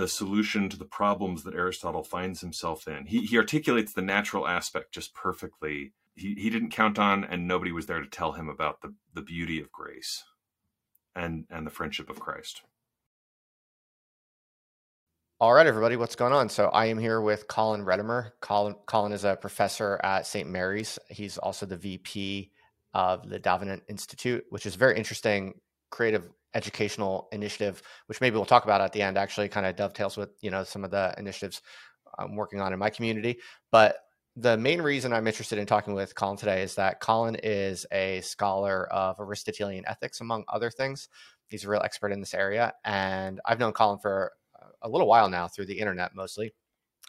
the solution to the problems that Aristotle finds himself in. He, he articulates the natural aspect just perfectly. He, he didn't count on, and nobody was there to tell him about the, the beauty of grace and, and the friendship of Christ. All right, everybody, what's going on? So I am here with Colin Redemer. Colin, Colin is a professor at St. Mary's. He's also the VP of the Davenant Institute, which is very interesting creative educational initiative, which maybe we'll talk about at the end. Actually, kind of dovetails with you know some of the initiatives I'm working on in my community. But the main reason I'm interested in talking with Colin today is that Colin is a scholar of Aristotelian ethics, among other things. He's a real expert in this area, and I've known Colin for uh, a little while now through the internet mostly.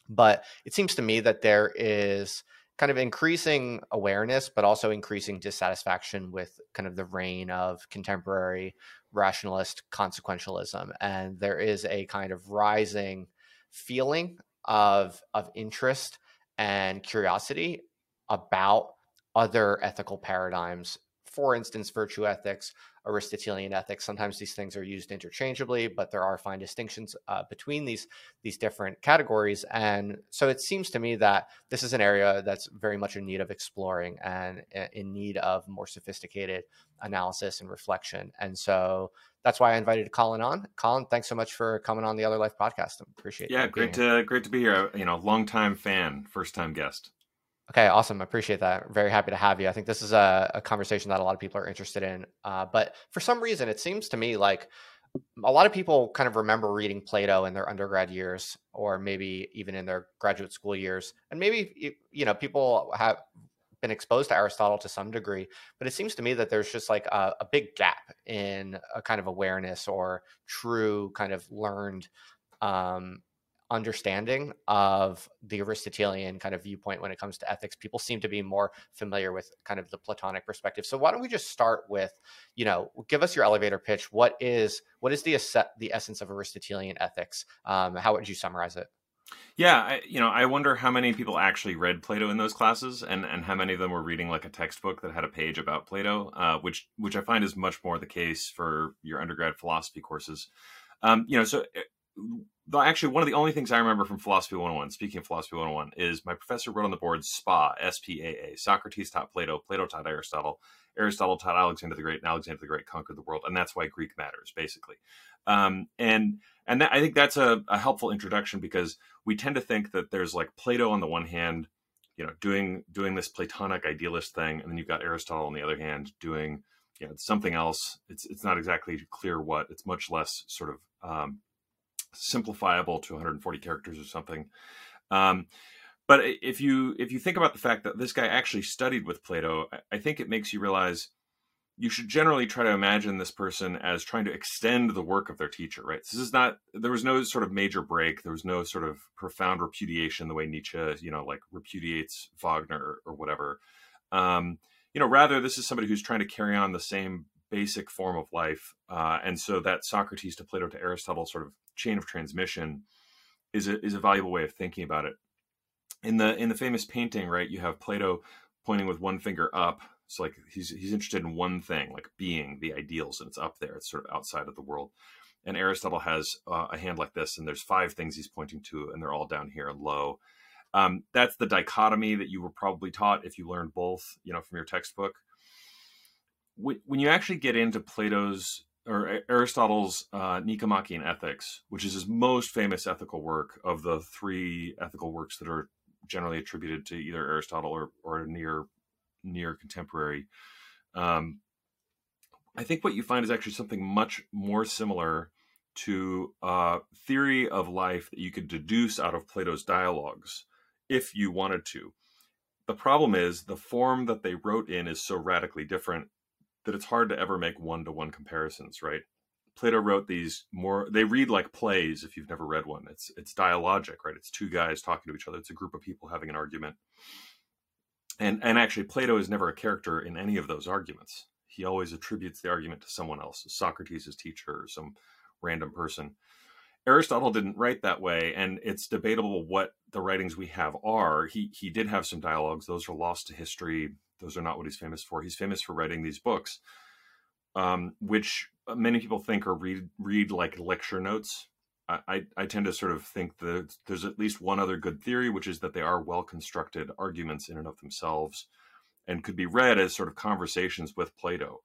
But it seems to me that there is kind of increasing awareness, but also increasing dissatisfaction with kind of the reign of contemporary rationalist consequentialism. And there is a kind of rising feeling of, of interest and curiosity about other ethical paradigms. For instance, virtue ethics, Aristotelian ethics. Sometimes these things are used interchangeably, but there are fine distinctions uh, between these these different categories. And so it seems to me that this is an area that's very much in need of exploring and uh, in need of more sophisticated analysis and reflection. And so that's why I invited Colin on. Colin, thanks so much for coming on the Other Life podcast. I appreciate. It. Yeah, great to great to be here. You know, long time fan, first time guest. Okay, awesome. I appreciate that. Very happy to have you. I think this is a, a conversation that a lot of people are interested in. Uh, but for some reason, it seems to me like a lot of people kind of remember reading Plato in their undergrad years, or maybe even in their graduate school years, and maybe you know people have been exposed to Aristotle to some degree, but it seems to me that there's just like a, a big gap in a kind of awareness or true kind of learned um, understanding of the Aristotelian kind of viewpoint when it comes to ethics. People seem to be more familiar with kind of the Platonic perspective. So why don't we just start with, you know, give us your elevator pitch. What is what is the the essence of Aristotelian ethics? Um, how would you summarize it? Yeah, I, you know, I wonder how many people actually read Plato in those classes, and and how many of them were reading like a textbook that had a page about Plato, uh, which which I find is much more the case for your undergrad philosophy courses. Um, you know, so eh, actually one of the only things I remember from Philosophy 101, speaking of Philosophy 101, is my professor wrote on the board SPA, S P A A. Socrates taught Plato, Plato taught Aristotle, Aristotle taught Alexander the Great, and Alexander the Great conquered the world, and that's why Greek matters, basically. Um, and and that, I think that's a, a helpful introduction because we tend to think that there's like Plato on the one hand, you know, doing doing this Platonic idealist thing, and then you've got Aristotle on the other hand doing you know something else. It's it's not exactly clear what. It's much less sort of um, simplifiable to 140 characters or something. Um, but if you if you think about the fact that this guy actually studied with Plato, I think it makes you realize you should generally try to imagine this person as trying to extend the work of their teacher, right? This is not there was no sort of major break, there was no sort of profound repudiation the way Nietzsche, you know, like repudiates Wagner or whatever. Um, you know, rather this is somebody who's trying to carry on the same basic form of life, uh, and so that Socrates to Plato to Aristotle sort of chain of transmission is a, is a valuable way of thinking about it. In the in the famous painting, right, you have Plato pointing with one finger up. It's like he's he's interested in one thing, like being the ideals, and it's up there. It's sort of outside of the world. And Aristotle has uh, a hand like this, and there's five things he's pointing to, and they're all down here low. Um, that's the dichotomy that you were probably taught if you learned both, you know, from your textbook. When you actually get into Plato's or Aristotle's uh, Nicomachean Ethics, which is his most famous ethical work of the three ethical works that are generally attributed to either Aristotle or, or near near contemporary. Um, I think what you find is actually something much more similar to a theory of life that you could deduce out of Plato's dialogues if you wanted to. The problem is the form that they wrote in is so radically different that it's hard to ever make one to one comparisons, right? Plato wrote these more they read like plays if you've never read one. It's it's dialogic, right? It's two guys talking to each other. It's a group of people having an argument. And and actually Plato is never a character in any of those arguments. He always attributes the argument to someone else, Socrates' teacher or some random person. Aristotle didn't write that way, and it's debatable what the writings we have are. He he did have some dialogues; those are lost to history those are not what he's famous for. He's famous for writing these books, um, which many people think are read read like lecture notes. I, I tend to sort of think that there's at least one other good theory, which is that they are well constructed arguments in and of themselves and could be read as sort of conversations with Plato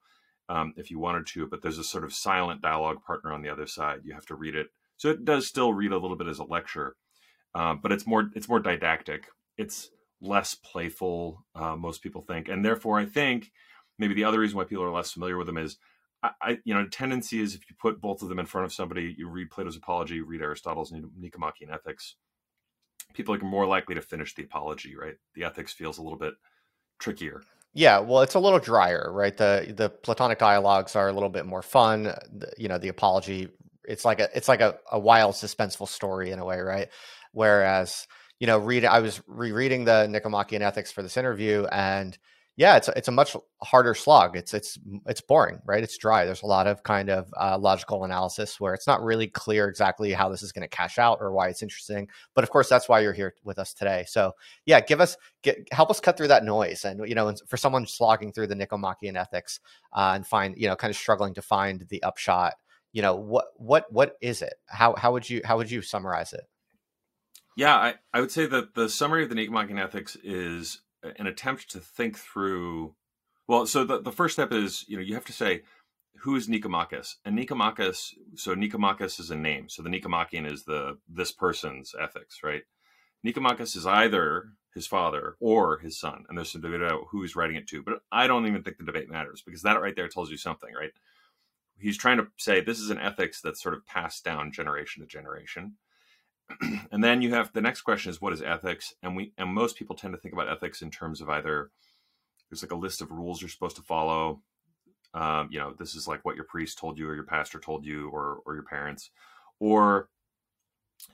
um, if you wanted to, but there's a sort of silent dialogue partner on the other side. You have to read it. So it does still read a little bit as a lecture, uh, but it's more it's more didactic. It's less playful, uh, most people think, and therefore I think maybe the other reason why people are less familiar with them is I, you know, a tendency is if you put both of them in front of somebody, you read Plato's Apology, read Aristotle's Nicomachean Ethics, people are more likely to finish the apology, right? The ethics feels a little bit trickier. Yeah, well, it's a little drier, right? The the Platonic dialogues are a little bit more fun. The, you know, the apology, it's like a it's like a, a wild, suspenseful story in a way, right? Whereas, you know, read I was rereading the Nicomachean Ethics for this interview, and yeah, it's a, it's a much harder slog. It's it's it's boring, right? It's dry. There's a lot of kind of uh, logical analysis where it's not really clear exactly how this is going to cash out or why it's interesting. But of course, that's why you're here with us today. So yeah, give us get, help us cut through that noise, and you know, for someone slogging through the Nicomachean Ethics uh, and find you know kind of struggling to find the upshot. You know what what what is it? How how would you how would you summarize it? Yeah, I, I would say that the summary of the Nicomachean Ethics is an attempt to think through well so the, the first step is you know you have to say who is Nicomachus? And Nicomachus, so Nicomachus is a name. So the Nicomachean is the this person's ethics, right? Nicomachus is either his father or his son, and there's some debate about who he's writing it to. But I don't even think the debate matters because that right there tells you something, right? He's trying to say this is an ethics that's sort of passed down generation to generation. and then you have the next question is what is ethics? And we and most people tend to think about ethics in terms of either there's like a list of rules you're supposed to follow. Um, you know this is like what your priest told you or your pastor told you or or your parents. Or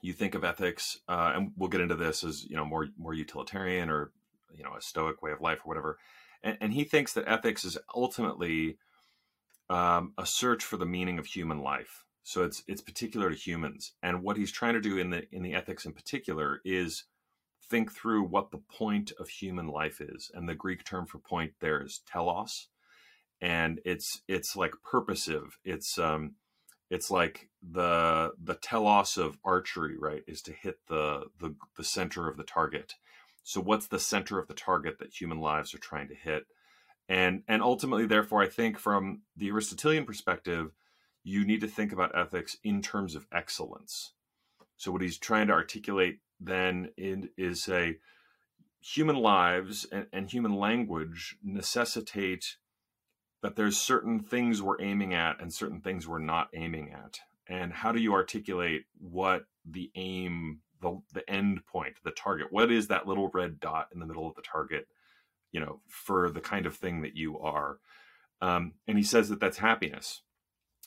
you think of ethics uh, and we'll get into this as you know more more utilitarian or you know a stoic way of life or whatever. And, and he thinks that ethics is ultimately um, a search for the meaning of human life so it's it's particular to humans. And what he's trying to do in the in the ethics in particular is think through what the point of human life is. And the Greek term for point there is telos. And it's it's like purposive. It's um it's like the the telos of archery, right, is to hit the the the center of the target. So what's the center of the target that human lives are trying to hit? And and ultimately, therefore, I think from the Aristotelian perspective, you need to think about ethics in terms of excellence. So what he's trying to articulate then in, is a human lives and, and human language necessitate that there's certain things we're aiming at and certain things we're not aiming at. And how do you articulate what the aim, the, the end point, the target? What is that little red dot in the middle of the target, you know, for the kind of thing that you are? Um, and he says that that's happiness.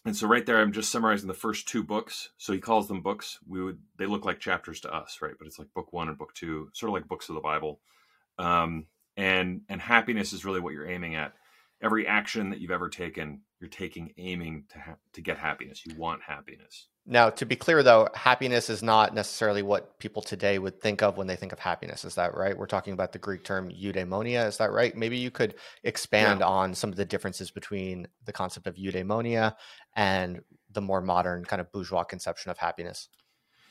And so right there i'm just summarizing the first two books. So he calls them books. We would they look like chapters to us right? But it's like book one and book two sort of like books of the bible. Um, and and happiness is really what you're aiming at. Every action that you've ever taken you're taking aiming to ha- to get happiness. You want happiness now to be clear though happiness is not necessarily what people today would think of when they think of happiness. Is that right? We're talking about the greek term eudaimonia. Is that right? Maybe you could expand yeah. on some of the differences between the concept of eudaimonia and the more modern kind of bourgeois conception of happiness.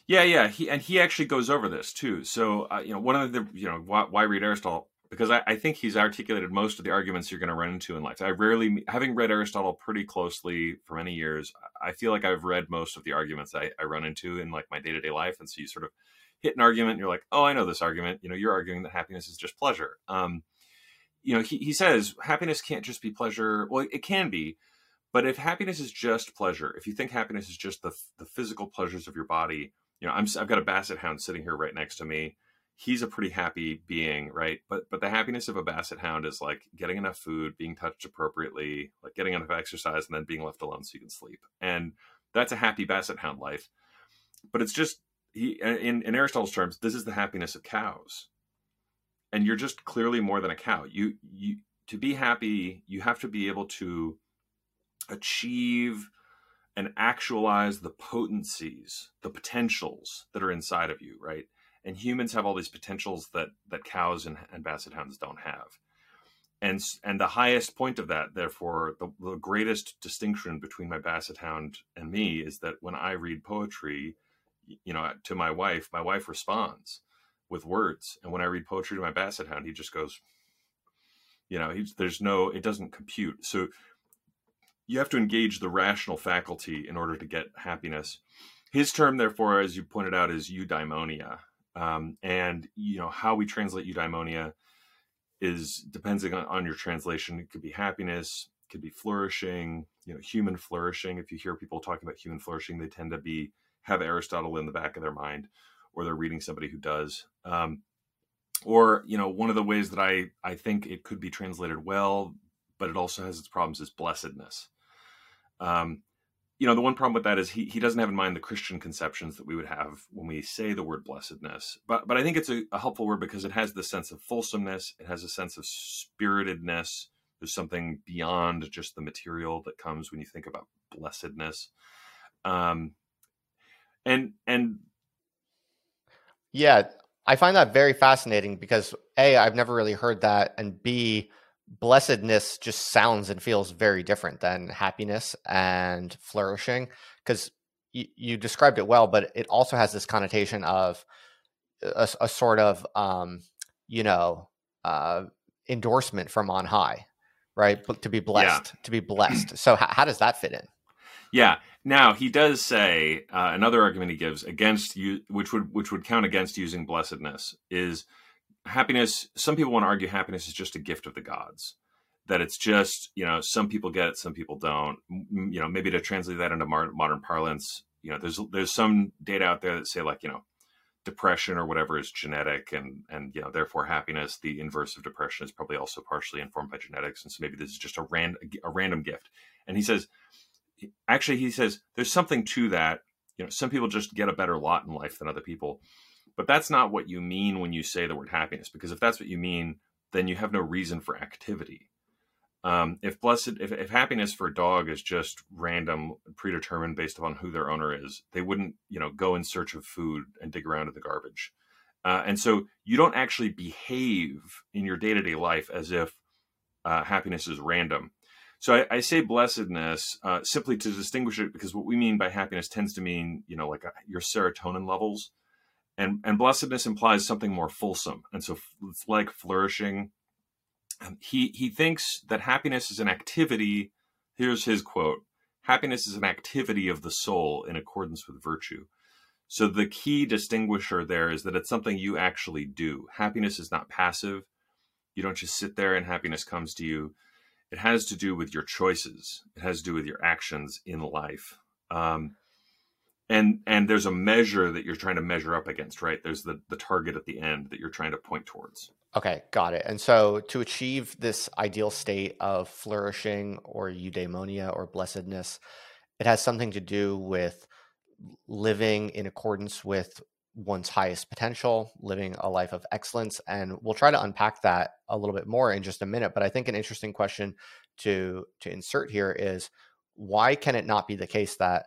Yeah yeah. He and he actually goes over this too. So uh, you know one of the you know why, why read aristotle because I, I, think he's articulated most of the arguments you're going to run into in life. I rarely, having read Aristotle pretty closely for many years, I feel like I've read most of the arguments I, I run into in like my day to day life. And so you sort of hit an argument, and you're like, oh, I know this argument. You know, you're arguing that happiness is just pleasure. Um, you know, he, he says happiness can't just be pleasure. Well, it can be, but if happiness is just pleasure, if you think happiness is just the the physical pleasures of your body, you know, I'm I've got a basset hound sitting here right next to me he's a pretty happy being, right? But but the happiness of a basset hound is like getting enough food, being touched appropriately, like getting enough exercise, and then being left alone so you can sleep. And that's a happy basset hound life. But it's just he in, in Aristotle's terms, this is the happiness of cows. And you're just clearly more than a cow. You you to be happy, you have to be able to achieve and actualize the potencies, the potentials that are inside of you, right? And humans have all these potentials that that cows and, and basset hounds don't have and and the highest point of that therefore the, the, greatest distinction between my basset hound and me is that when i read poetry you know, to my wife, my wife responds with words. And when I read poetry to my basset hound, he just goes, you know, there's no, it doesn't compute. So you have to engage the rational faculty in order to get happiness. His term, therefore, as you pointed out, is eudaimonia. Um, and, you know, how we translate eudaimonia is depending on, on your translation. It could be happiness, it could be flourishing, you know, human flourishing. If you hear people talking about human flourishing, they tend to be have Aristotle in the back of their mind, or they're reading somebody who does. Um, or you know, one of the ways that I I think it could be translated well, but it also has its problems is blessedness. Um, you know, the one problem with that is he he doesn't have in mind the Christian conceptions that we would have when we say the word blessedness. But but I think it's a, a helpful word because it has the sense of fulsomeness. It has a sense of spiritedness. There's something beyond just the material that comes when you think about blessedness. Um, and and yeah i find that very fascinating because a i've never really heard that and b blessedness just sounds and feels very different than happiness and flourishing because y- you described it well but it also has this connotation of a, a sort of um, you know uh, endorsement from on high right? To be blessed yeah. to be blessed. So h- how does that fit in? Yeah. Now he does say uh, another argument he gives against you, which would which would count against using blessedness is happiness. Some people want to argue happiness is just a gift of the gods. That it's just you know some people get it, some people don't. You know maybe to translate that into modern parlance, you know there's there's some data out there that say like you know depression or whatever is genetic and and you know therefore happiness the inverse of depression is probably also partially informed by genetics and so maybe this is just a random a random gift and he says actually he says there's something to that you know some people just get a better lot in life than other people but that's not what you mean when you say the word happiness because if that's what you mean then you have no reason for activity. Um, if blessed if, if happiness for a dog is just random predetermined based upon who their owner is they wouldn't you know go in search of food and dig around in the garbage. Uh, and so you don't actually behave in your day-to-day life as if uh, happiness is random. So I, I say blessedness uh, simply to distinguish it because what we mean by happiness tends to mean, you know, like a, uh, your serotonin levels, and and blessedness implies something more fulsome, and so it's like flourishing. Um, he he thinks that happiness is an activity. Here's his quote: "Happiness is an activity of the soul in accordance with virtue." So the key distinguisher there is that it's something you actually do. Happiness is not passive. You don't just sit there and happiness comes to you it has to do with your choices. It has to do with your actions in life. Um, and and there's a measure that you're trying to measure up against, right? There's the the target at the end that you're trying to point towards. Okay, got it. And so to achieve this ideal state of flourishing or eudaimonia or blessedness, it has something to do with living in accordance with one's highest potential, living a life of excellence. And we'll try to unpack that a little bit more in just a minute. But I think an interesting question to to insert here is why can it not be the case that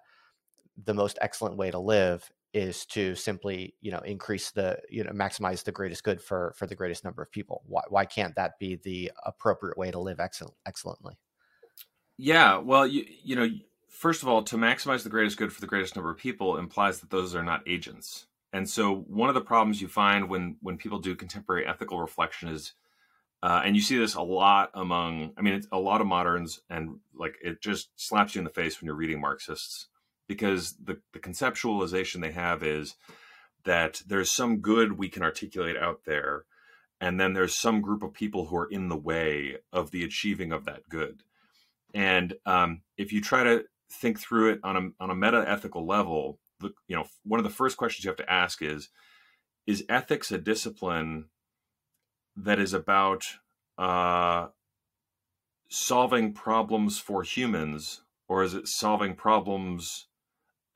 the most excellent way to live is to simply you know increase the you know maximize the greatest good for for the greatest number of people. Why, why can't that be the appropriate way to live excellent, excellently? Yeah well you you know first of all to maximize the greatest good for the greatest number of people implies that those are not agents. And so one of the problems you find when when people do contemporary ethical reflection is uh, and you see this a lot among i mean it's a lot of moderns and like it just slaps you in the face when you're reading marxists because the, the conceptualization they have is that there's some good we can articulate out there and then there's some group of people who are in the way of the achieving of that good. And um, if you try to think through it on a, on a meta ethical level the you know one of the first questions you have to ask is is ethics a discipline that is about uh, solving problems for humans or is it solving problems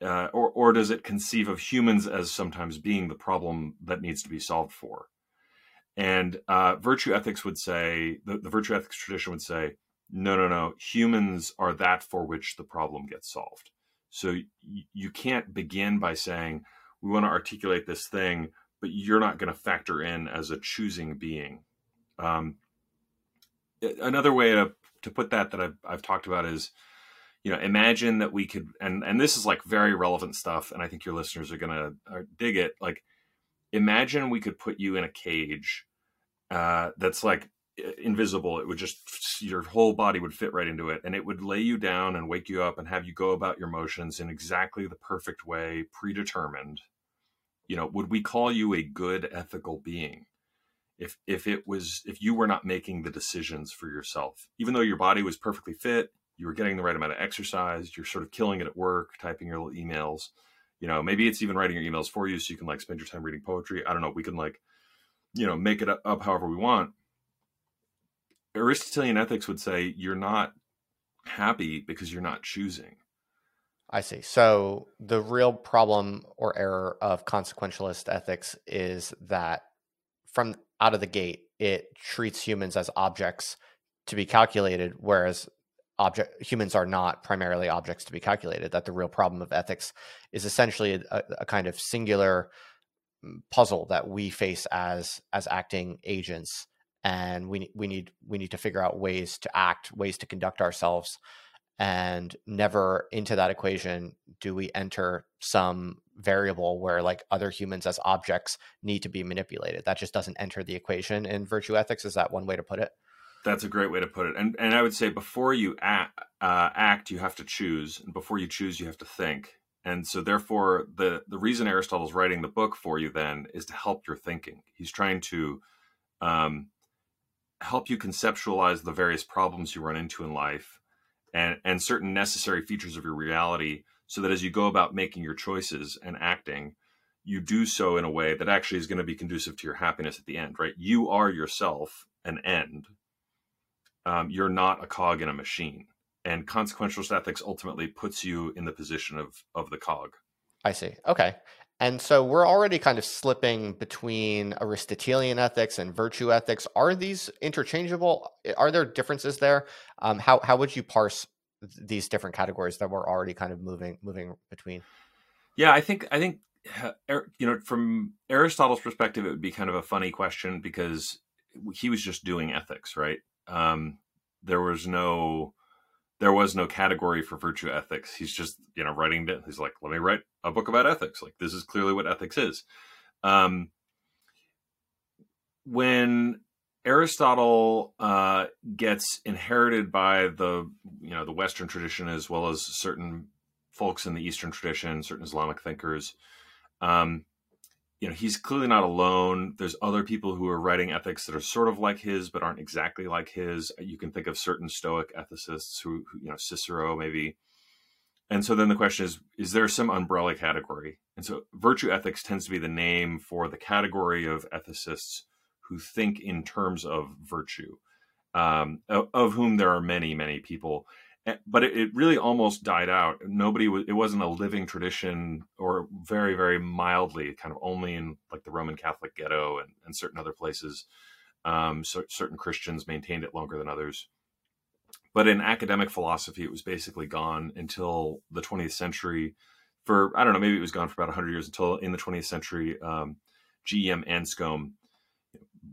uh, or, or does it conceive of humans as sometimes being the problem that needs to be solved for and uh, virtue ethics would say the, the virtue ethics tradition would say no no no humans are that for which the problem gets solved so you can't begin by saying, we want to articulate this thing, but you're not going to factor in as a choosing being. Um, another way to, to put that that I've, I've talked about is, you know, imagine that we could, and and this is like very relevant stuff, and I think your listeners are gonna uh, dig it. Like, imagine we could put you in a cage uh, that's like invisible. It would just your whole body would fit right into it, and it would lay you down and wake you up and have you go about your motions in exactly the perfect way, predetermined. You know, would we call you a good ethical being? If if it was if you were not making the decisions for yourself, even though your body was perfectly fit, you were getting the right amount of exercise, you're sort of killing it at work, typing your little emails. You know, maybe it's even writing your emails for you so you can like spend your time reading poetry. I don't know. We can like, you know, make it up however we want Aristotelian ethics would say you're not happy because you're not choosing. I see. So the real problem or error of consequentialist ethics is that from out of the gate, it treats humans as objects to be calculated, whereas object humans are not primarily objects to be calculated. That the real problem of ethics is essentially a, a kind of singular mm, puzzle that we face as as acting agents and we we need we need to figure out ways to act, ways to conduct ourselves, and never into that equation do we enter some variable where like other humans as objects need to be manipulated. That just doesn't enter the equation in virtue ethics. Is that one way to put it? That's a great way to put it. And and I would say before you act, uh, act you have to choose, and before you choose, you have to think. And so, therefore, the the reason Aristotle's writing the book for you then is to help your thinking. He's trying to um, help you conceptualize the various problems you run into in life and, and certain necessary features of your reality so that as you go about making your choices and acting, you do so in a way that actually is going to be conducive to your happiness at the end, right? You are yourself an end. Um, you're not a cog in a machine. And consequentialist ethics ultimately puts you in the position of of the cog. I see. Okay. And so we're already kind of slipping between Aristotelian ethics and virtue ethics. Are these interchangeable? Are there differences there? Um, how how would you parse these different categories that we're already kind of moving moving between? Yeah, I think I think you know from Aristotle's perspective, it would be kind of a funny question because he was just doing ethics, right? Um, there was no there was no category for virtue ethics. He's just, you know, writing it. He's like, let me write a book about ethics. Like, this is clearly what ethics is. Um, when Aristotle uh, gets inherited by the, you know, the Western tradition as well as certain folks in the Eastern tradition, certain Islamic thinkers, um, you know he's clearly not alone. There's other people who are writing ethics that are sort of like his but aren't exactly like his. You can think of certain stoic ethicists who, who, you know cicero maybe. And so then the question is is there some umbrella category? And so virtue ethics tends to be the name for the category of ethicists who think in terms of virtue um, of, of whom there are many many people but it, it, really almost died out. Nobody was. It wasn't a living tradition, or very, very mildly, kind of only in like the Roman Catholic ghetto and, and certain other places. Um, so certain Christians maintained it longer than others. But in academic philosophy, it was basically gone until the 20th century. For I don't know, maybe it was gone for about 100 years until in the 20th century, um, G.E.M. Anscombe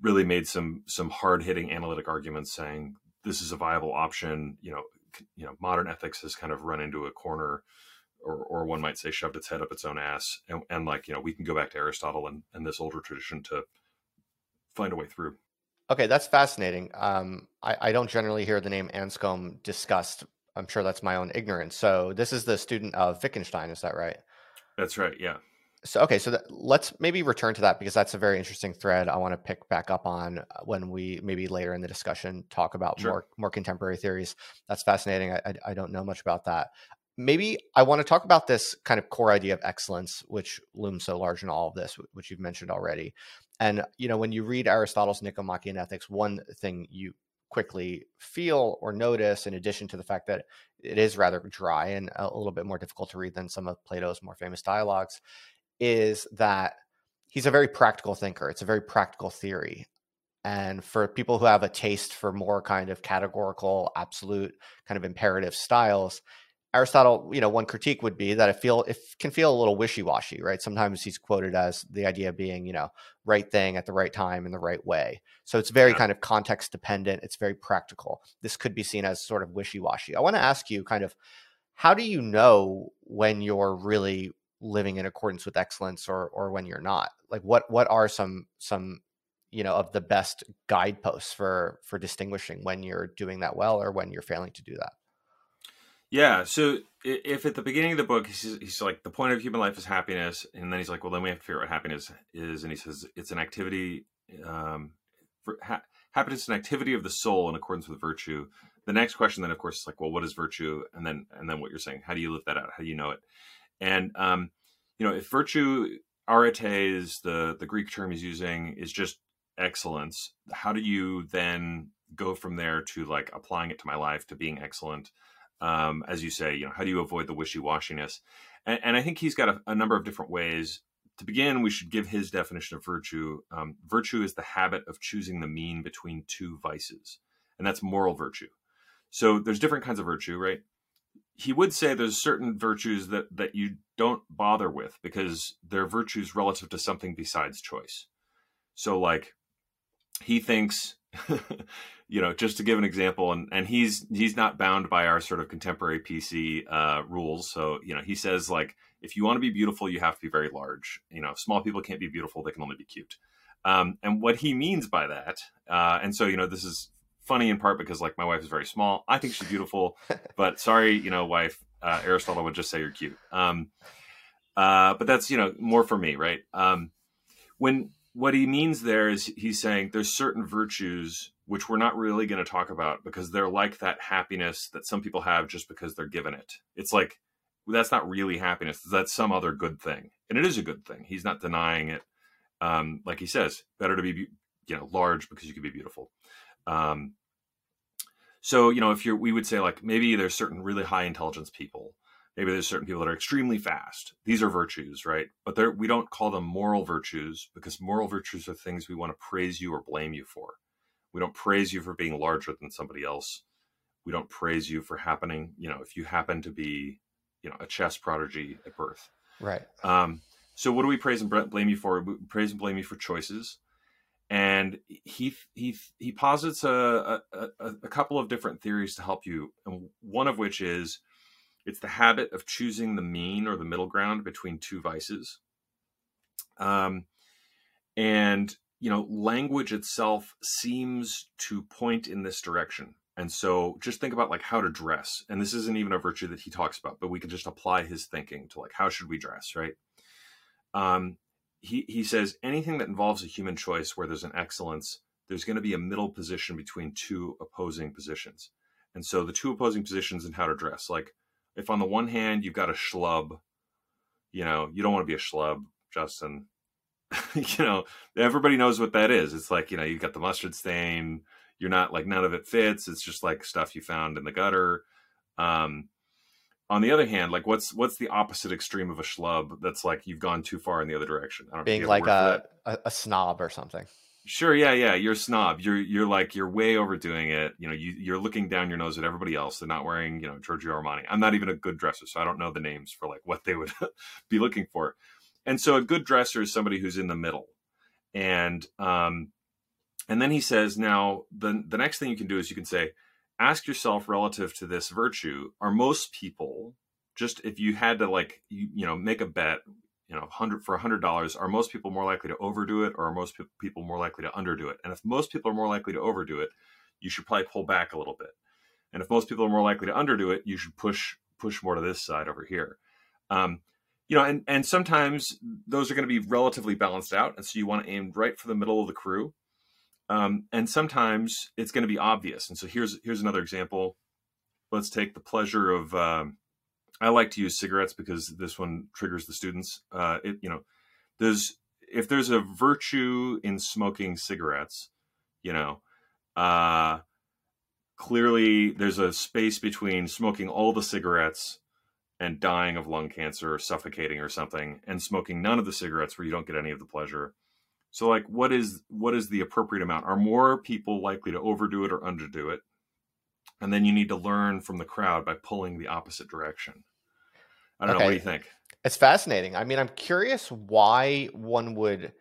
really made some some hard hitting analytic arguments saying this is a viable option. You know, you know modern ethics has kind of run into a corner or, or one might say shoved its head up its own ass and, and like you know we can go back to aristotle and, and this older tradition to find a way through. Okay that's fascinating. Um, I, I don't generally hear the name anscombe discussed. I'm sure that's my own ignorance. So this is the student of wittgenstein is that right? That's right yeah so okay so that, let's maybe return to that because that's a very interesting thread i want to pick back up on uh, when we maybe later in the discussion talk about sure. more more contemporary theories. That's fascinating I, I, I don't know much about that. Maybe i want to talk about this kind of core idea of excellence which looms so large in all of this which you've mentioned already. And you know when you read aristotle's nicomachean ethics one thing you quickly feel or notice in addition to the fact that it is rather dry and a little bit more difficult to read than some of plato's more famous dialogues is that he's a very practical thinker. It's a very practical theory. And for people who have a taste for more kind of categorical, absolute, kind of imperative styles, Aristotle, you know, one critique would be that it feel it can feel a little wishy-washy, right? Sometimes he's quoted as the idea being, you know, right thing at the right time in the right way. So it's very yeah. kind of context dependent. It's very practical. This could be seen as sort of wishy-washy. I want to ask you kind of how do you know when you're really living in accordance with excellence or or when you're not? Like what what are some some you know of the best guideposts for for distinguishing when you're doing that well or when you're failing to do that? Yeah. So if at the beginning of the book he's, he's like the point of human life is happiness, and then he's like, well, then we have to figure out what happiness is, and he says it's an activity. Um, for, ha- happiness is an activity of the soul in accordance with virtue. The next question, then, of course, is like, well, what is virtue? And then, and then what you're saying, how do you live that out? How do you know it? And um, you know, if virtue arete is the the Greek term he's using is just excellence, how do you then go from there to like applying it to my life to being excellent? Um, as you say, you know, how do you avoid the wishy washiness? And, and, I think he's got a, a, number of different ways. To begin, we should give his definition of virtue. Um, virtue is the habit of choosing the mean between two vices, and that's moral virtue. So there's different kinds of virtue, right? He would say there's certain virtues that that you don't bother with because they're virtues relative to something besides choice. So like he thinks you know just to give an example and and he's he's not bound by our sort of contemporary pc uh, rules. So you know he says like if you want to be beautiful you have to be very large. You know small people can't be beautiful they can only be cute. Um, and what he means by that uh, and so you know this is funny in part because like my wife is very small i think she's beautiful but sorry you know wife uh, aristotle would just say you're cute um, uh, but that's you know more for me right um, when what he means there is he's saying there's certain virtues which we're not really going to talk about because they're like that happiness that some people have just because they're given it. It's like that's not really happiness. That's some other good thing, and it is a good thing. He's not denying it. Um, like he says, better to be you know large because you can be beautiful. Um, so you know if you're, we would say like maybe there's certain really high intelligence people. Maybe there's certain people that are extremely fast. These are virtues right? But they're, we don't call them moral virtues because moral virtues are things we want to praise you or blame you for. We don't praise you for being larger than somebody else. We don't praise you for happening you know if you happen to be you know a chess prodigy at birth. Right. Um, so what do we praise and blame you for? We praise and blame you for choices and he he he posits a, a, a couple of different theories to help you and one of which is it's the habit of choosing the mean or the middle ground between two vices. Um, and, you know, language itself seems to point in this direction. And so just think about like how to dress. And this isn't even a virtue that he talks about, but we can just apply his thinking to like how should we dress, right? Um, he, he says anything that involves a human choice where there's an excellence, there's going to be a middle position between two opposing positions. And so the two opposing positions in how to dress, like if on the one hand you've got a schlub, you know, you don't want to be a schlub, Justin. you know, everybody knows what that is. It's like, you know, you've got the mustard stain, you're not like none of it fits. It's just like stuff you found in the gutter. Um, on the other hand, like what's what's the opposite extreme of a schlub that's like you've gone too far in the other direction? I don't Being like a, a, a snob or something. Sure, yeah, yeah. You're a snob. You're you're like you're way overdoing it. You know, you you're looking down your nose at everybody else. They're not wearing, you know, Giorgio Armani. I'm not even a good dresser, so I don't know the names for like what they would be looking for. And so a good dresser is somebody who's in the middle. And um and then he says, now the the next thing you can do is you can say, ask yourself relative to this virtue, are most people just if you had to like you, you know, make a bet you know, hundred for a hundred dollars, are most people more likely to overdo it, or are most people more likely to underdo it? And if most people are more likely to overdo it, you should probably pull back a little bit. And if most people are more likely to underdo it, you should push push more to this side over here. Um, you know, and and sometimes those are going to be relatively balanced out, and so you want to aim right for the middle of the crew. Um, and sometimes it's going to be obvious. And so here's here's another example. Let's take the pleasure of um, I like to use cigarettes because this one triggers the students. Uh, it, you know, there's if there's a virtue in smoking cigarettes, you know, uh, clearly there's a space between smoking all the cigarettes and dying of lung cancer or suffocating or something, and smoking none of the cigarettes where you don't get any of the pleasure. So, like, what is what is the appropriate amount? Are more people likely to overdo it or underdo it? And then you need to learn from the crowd by pulling the opposite direction. I don't okay. know. What do you think? It's fascinating. I mean, I'm curious why one would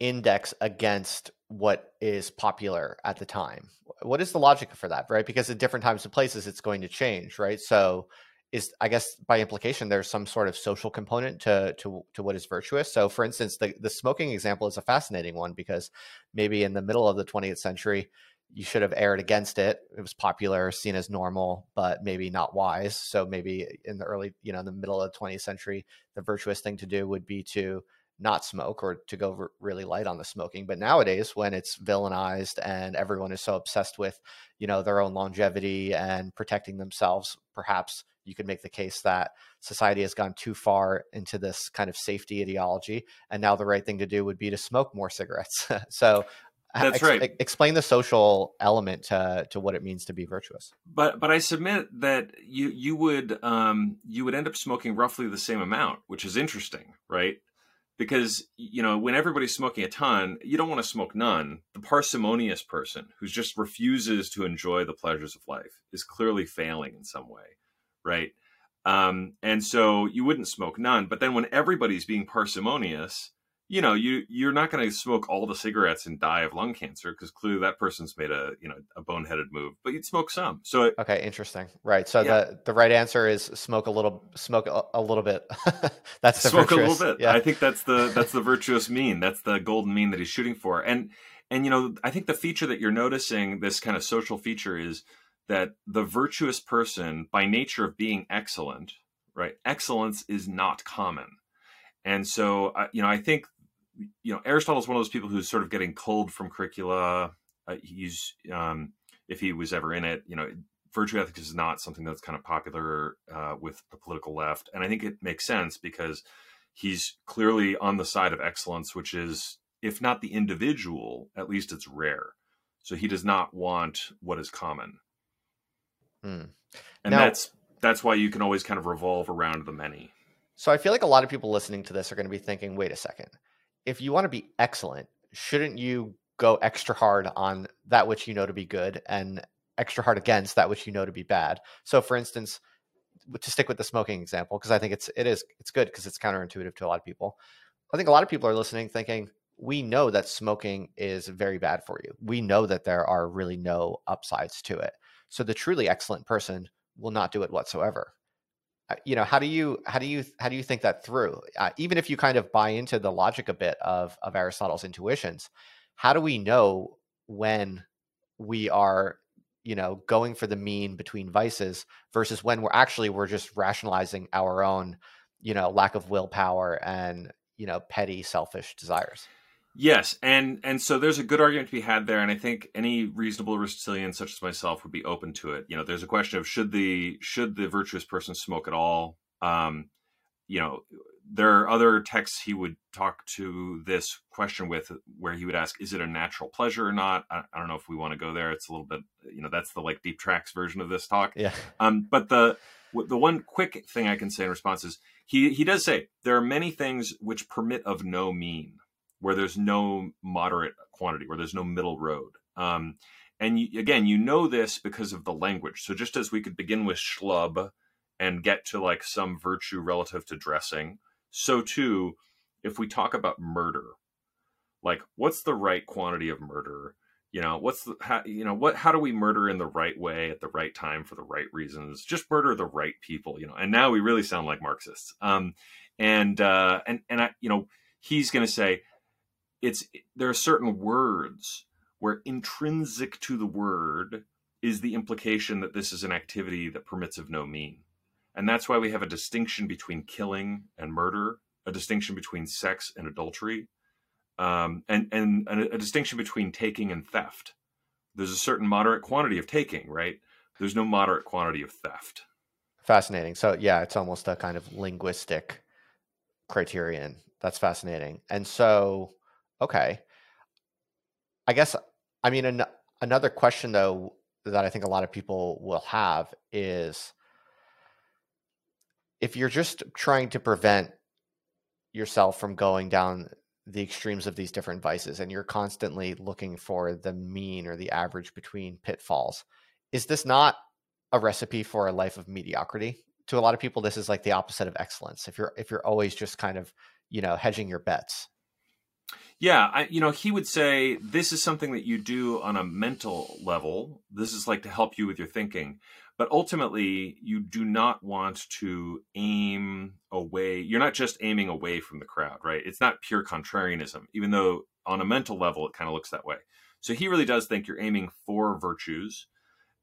index against what is popular at the time. What is the logic for that, right? Because at different times and places, it's going to change, right? So is I guess by implication there's some sort of social component to to to what is virtuous. So for instance, the the smoking example is a fascinating one because maybe in the middle of the 20th century you should have erred against it. It was popular, seen as normal, but maybe not wise. So maybe in the early, you know, in the middle of the 20th century, the virtuous thing to do would be to not smoke or to go really light on the smoking. But nowadays, when it's villainized and everyone is so obsessed with, you know, their own longevity and protecting themselves, perhaps you could make the case that society has gone too far into this kind of safety ideology, and now the right thing to do would be to smoke more cigarettes. so. That's ex- right. Explain the social element to, to what it means to be virtuous. But but I submit that you you would um, you would end up smoking roughly the same amount, which is interesting, right? because you know when everybody's smoking a ton you don't want to smoke none the parsimonious person who just refuses to enjoy the pleasures of life is clearly failing in some way right? Um, and so you wouldn't smoke none but then when everybody's being parsimonious you know you you're not going to smoke all the cigarettes and die of lung cancer because clearly that person's made a you know a boneheaded move but you'd smoke some. So it, okay interesting. Right so Yeah. the the right answer is smoke a little smoke a, a little bit. That's the smoke a virtuous- little bit. yeah. I think that's the that's the virtuous mean. That's the golden mean that he's shooting for. And and you know i think the feature that you're noticing this kind of social feature is that the virtuous person by nature of being excellent right excellence is not common. And so uh, you know i think you know aristotle's one of those people who's sort of getting culled from curricula. Uh, he's um if he was ever in it you know virtue ethics is not something that's kind of popular uh, with the political left. And i think it makes sense because he's clearly on the side of excellence which is if not the individual at least it's rare. So he does not want what is common Hmm. and Now- that's that's why you can always kind of revolve around the many So I feel like a lot of people listening to this are going to be thinking, wait a second. If you want to be excellent, shouldn't you go extra hard on that which you know to be good and extra hard against that which you know to be bad? So for instance, to stick with the smoking example, because I think it's it is it's good because it's counterintuitive to a lot of people. I think a lot of people are listening thinking, we know that smoking is very bad for you. We know that there are really no upsides to it. So the truly excellent person will not do it whatsoever. Uh, you know how do you how do you how do you think that through? Uh, even if you kind of buy into the logic a bit of of aristotle's intuitions how do we know when we are you know going for the mean between vices versus when we're actually we're just rationalizing our own you know lack of willpower and you know petty selfish desires Yes, and and so there's a good argument to be had there, and I think any reasonable Aristotelian such as myself would be open to it. You know, there's a question of should the should the virtuous person smoke at all? Um, you know, there are other texts he would talk to this question with, where he would ask, "Is it a natural pleasure or not?" I, I don't know if we want to go there. It's a little bit, you know, that's the like deep tracks version of this talk. yeah Um, but the the one quick thing I can say in response is he he does say there are many things which permit of no mean, where there's no moderate quantity, where there's no middle road. Um, and you, again, you know this because of the language. So just as we could begin with schlub and get to like some virtue relative to dressing, so too, if we talk about murder, like what's the right quantity of murder? You know, what's the how, you know what? How do we murder in the right way at the right time for the right reasons? Just murder the right people, you know. And now we really sound like Marxists. Um, and uh, and and I, you know, he's going to say it's there are certain words where intrinsic to the word is the implication that this is an activity that permits of no mean. And that's why we have a distinction between killing and murder, a distinction between sex and adultery, um, and, and a, a distinction between taking and theft. There's a certain moderate quantity of taking, right? There's no moderate quantity of theft. fascinating so yeah it's almost a kind of linguistic criterion that's fascinating and so okay. I guess i mean an, another question though that i think a lot of people will have is if you're just trying to prevent yourself from going down the extremes of these different vices and you're constantly looking for the mean or the average between pitfalls is this not a recipe for a life of mediocrity? To a lot of people this is like the opposite of excellence. If you're if you're always just kind of you know hedging your bets Yeah, I, you know, he would say this is something that you do on a mental level. This is like to help you with your thinking. But ultimately, you do not want to aim away. You're not just aiming away from the crowd, right? It's not pure contrarianism, even though on a mental level, it kind of looks that way. So he really does think you're aiming for virtues.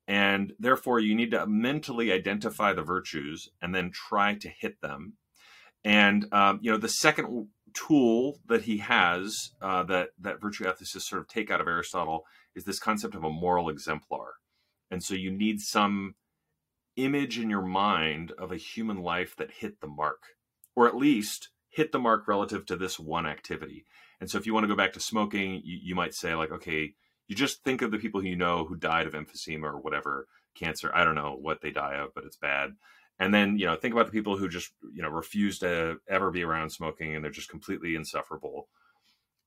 And therefore, you need to mentally identify the virtues and then try to hit them. And, um, you know, the second tool that he has uh, that, that virtue ethicists sort of take out of Aristotle is this concept of a moral exemplar. And so you need some image in your mind of a human life that hit the mark, or at least hit the mark relative to this one activity. And so if you want to go back to smoking, you, you might say, like, okay, you just think of the people you know who died of emphysema or whatever cancer. I don't know what they die of, but it's bad. And then, you know, think about the people who just, you know, refuse to ever be around smoking and they're just completely insufferable.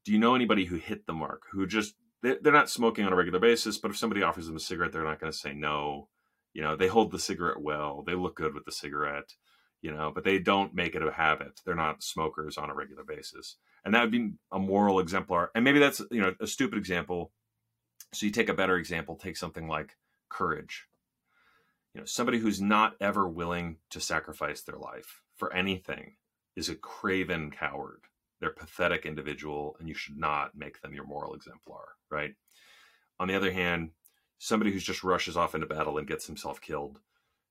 Do you know anybody who hit the mark, who just, they're not smoking on a regular basis, but if somebody offers them a cigarette, they're not going to say no. You know, they hold the cigarette well, they look good with the cigarette, you know, but they don't make it a habit. They're not smokers on a regular basis. And that would be a moral exemplar. And maybe that's, you know, a stupid example. So you take a better example, take something like courage. You know, somebody who's not ever willing to sacrifice their life for anything is a craven coward. They're pathetic individual, and you should not make them your moral exemplar, right? On the other hand, somebody who just rushes off into battle and gets himself killed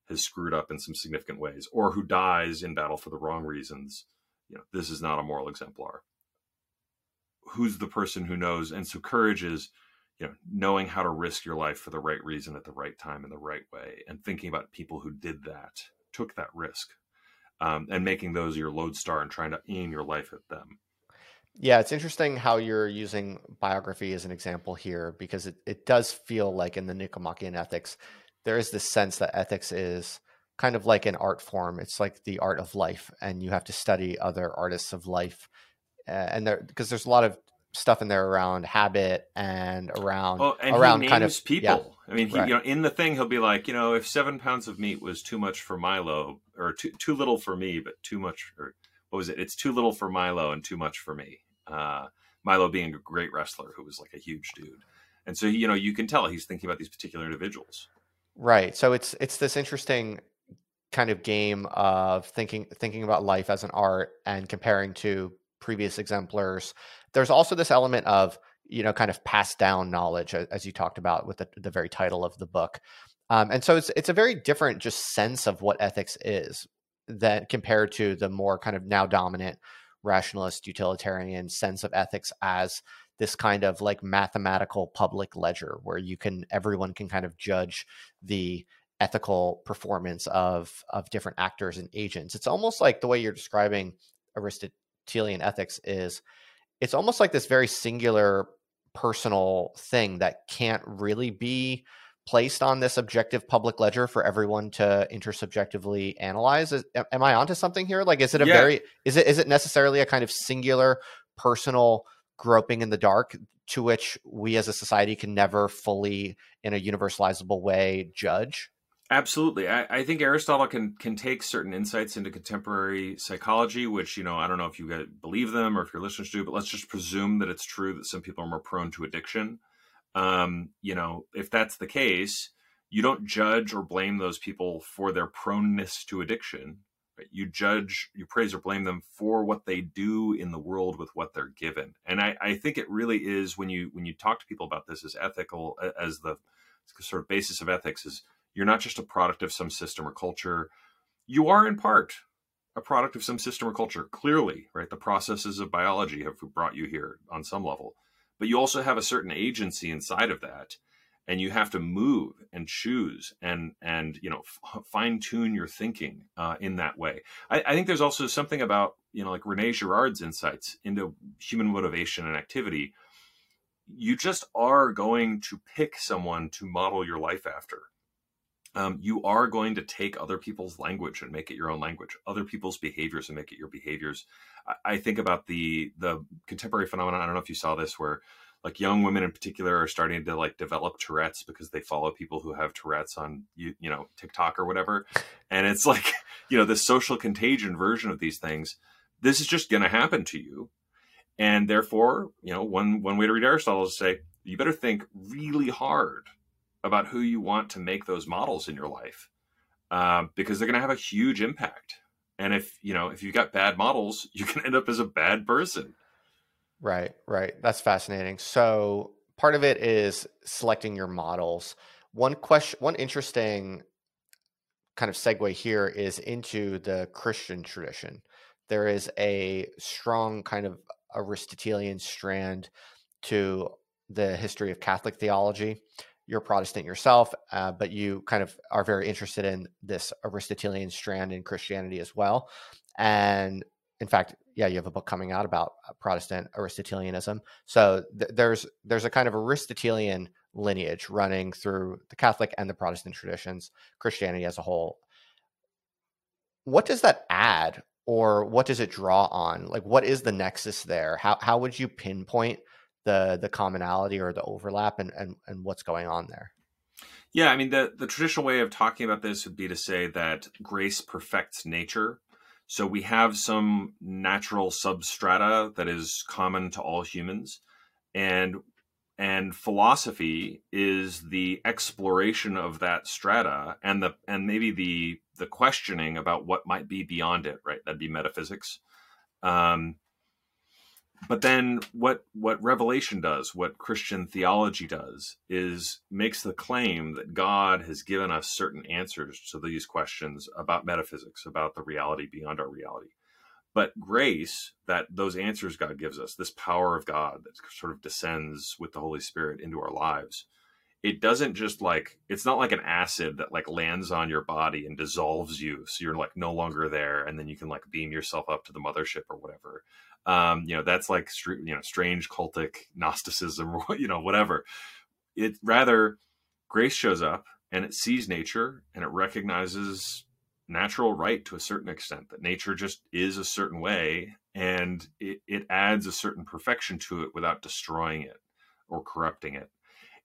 has screwed up in some significant ways, or who dies in battle for the wrong reasons. You know, this is not a moral exemplar. Who's the person who knows? And so courage is, you know, knowing how to risk your life for the right reason at the right time in the right way, and thinking about people who did that, took that risk, um, and making those your lodestar and trying to aim your life at them. Yeah, it's interesting how you're using biography as an example here because it, it does feel like in the Nicomachean ethics, there is this sense that ethics is kind of like an art form. It's like the art of life, and you have to study other artists of life. Uh, and there, because there's a lot of stuff in there around habit and around well, and around kind of people. Yeah, I mean, he, right. you know, in the thing, he'll be like, you know, if seven pounds of meat was too much for Milo, or too too little for me, but too much, or what was it? It's too little for Milo and too much for me. Uh, Milo being a great wrestler who was like a huge dude, and so you know you can tell he's thinking about these particular individuals. Right. So it's it's this interesting kind of game of thinking thinking about life as an art and comparing to previous exemplars. There's also this element of you know kind of passed down knowledge as you talked about with the, the very title of the book. Um, and so it's it's a very different just sense of what ethics is that compared to the more kind of now dominant rationalist utilitarian sense of ethics as this kind of like mathematical public ledger where you can everyone can kind of judge the ethical performance of of different actors and agents it's almost like the way you're describing aristotelian ethics is it's almost like this very singular personal thing that can't really be placed on this objective public ledger for everyone to intersubjectively analyze. Is, am i onto something here? Like is it a Yeah. very is it is it necessarily a kind of singular personal groping in the dark to which we as a society can never fully in a universalizable way judge Absolutely, I, I think Aristotle can can take certain insights into contemporary psychology, which you know I don't know if you believe them or if your listeners do, but let's just presume that it's true that some people are more prone to addiction. Um, you know, if that's the case, you don't judge or blame those people for their proneness to addiction. Right? You judge, you praise or blame them for what they do in the world with what they're given. And I, I think it really is when you when you talk to people about this as ethical as the sort of basis of ethics is you're not just a product of some system or culture. You are in part a product of some system or culture. Clearly, right? The processes of biology have brought you here on some level, but you also have a certain agency inside of that, and you have to move and choose and and you know fine tune your thinking uh, in that way. I, I think there's also something about you know like Rene Girard's insights into human motivation and activity. You just are going to pick someone to model your life after um, you are going to take other people's language and make it your own language, other people's behaviors and make it your behaviors. I, I think about the the contemporary phenomenon. I don't know if you saw this, where like young women in particular are starting to like develop Tourette's because they follow people who have Tourette's on you you know TikTok or whatever, and it's like you know this social contagion version of these things. This is just going to happen to you, And therefore, you know, one one way to read Aristotle is to say you better think really hard about who you want to make those models in your life, uh, because they're going to have a huge impact. And if you know if you've got bad models, you can end up as a bad person. Right, right. That's fascinating. So part of it is selecting your models. One question, one interesting kind of segue here is into the Christian tradition. There is a strong kind of Aristotelian strand to the history of Catholic theology. You're Protestant yourself, uh, but you kind of are very interested in this Aristotelian strand in Christianity as well. And in fact, yeah, you have a book coming out about uh, Protestant Aristotelianism. So th- there's there's a kind of Aristotelian lineage running through the Catholic and the Protestant traditions, Christianity as a whole. What does that add or what does it draw on? Like what is the nexus there? How how would you pinpoint the the commonality or the overlap and and, and what's going on there? Yeah, I mean the the traditional way of talking about this would be to say that grace perfects nature. So we have some natural substrata that is common to all humans and and philosophy is the exploration of that strata and the and maybe the the questioning about what might be beyond it right that'd be metaphysics um, but then what what revelation does what christian theology does is makes the claim that god has given us certain answers to these questions about metaphysics about the reality beyond our reality. But grace that those answers god gives us this power of god that sort of descends with the holy spirit into our lives it doesn't just like it's not like an acid that like lands on your body and dissolves you so you're like no longer there and then you can like beam yourself up to the mothership or whatever um you know that's like you know strange cultic gnosticism or you know whatever. It rather grace shows up and it sees nature and it recognizes natural right to a certain extent that nature just is a certain way and it, it adds a certain perfection to it without destroying it or corrupting it.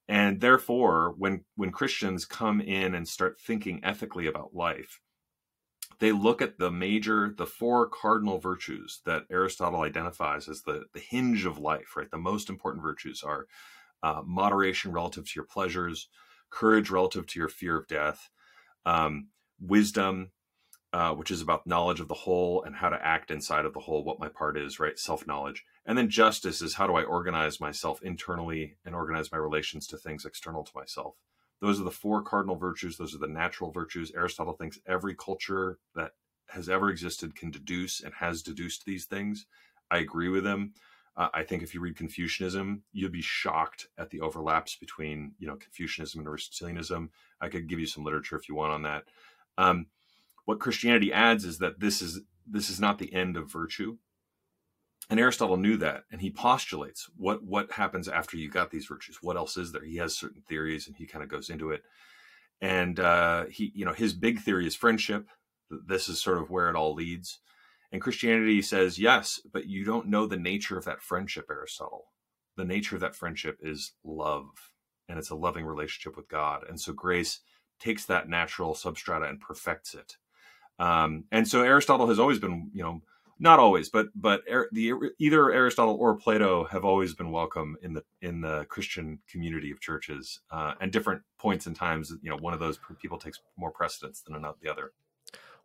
And therefore when when christians come in and start thinking ethically about life they look at the major the four cardinal virtues that aristotle identifies as the the hinge of life right the most important virtues are uh, moderation relative to your pleasures courage relative to your fear of death um, wisdom uh, which is about knowledge of the whole and how to act inside of the whole, what my part is, right? Self knowledge. And then justice is how do I organize myself internally and organize my relations to things external to myself. Those are the four cardinal virtues. Those are the natural virtues. Aristotle thinks every culture that has ever existed can deduce and has deduced these things. I agree with him. Uh, I think if you read Confucianism, you'll be shocked at the overlaps between, you know, Confucianism and Aristotelianism. I could give you some literature if you want on that. Um, what Christianity adds is that this is this is not the end of virtue. And Aristotle knew that, and he postulates what what happens after you got these virtues. What else is there? He has certain theories, and he kind of goes into it. And uh, he, you know, his big theory is friendship. This is sort of where it all leads. And Christianity says yes, but you don't know the nature of that friendship, Aristotle. The nature of that friendship is love, and it's a loving relationship with God. And so grace takes that natural substrata and perfects it um, and so Aristotle has always been, you know, not always, but but the either Aristotle or Plato have always been welcome in the in the Christian community of churches. Uh, and different points and times, you know, one of those people takes more precedence than another, the other.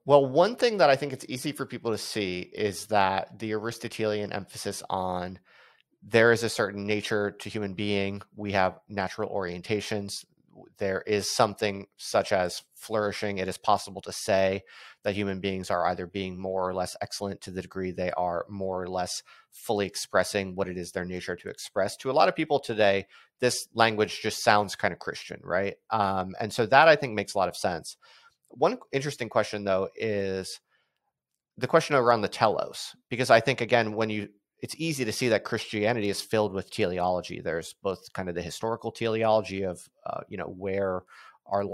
Well, one thing that I think it's easy for people to see is that the Aristotelian emphasis on there is a certain nature to human being. We have natural orientations there is something such as flourishing, it is possible to say that human beings are either being more or less excellent to the degree they are more or less fully expressing what it is their nature to express. To a lot of people today, this language just sounds kind of Christian, right? Um, and so that I think makes a lot of sense. One interesting question, though, is the question around the telos, because I think, again, when you it's easy to see that Christianity is filled with teleology. There's both kind of the historical teleology of uh, you know where our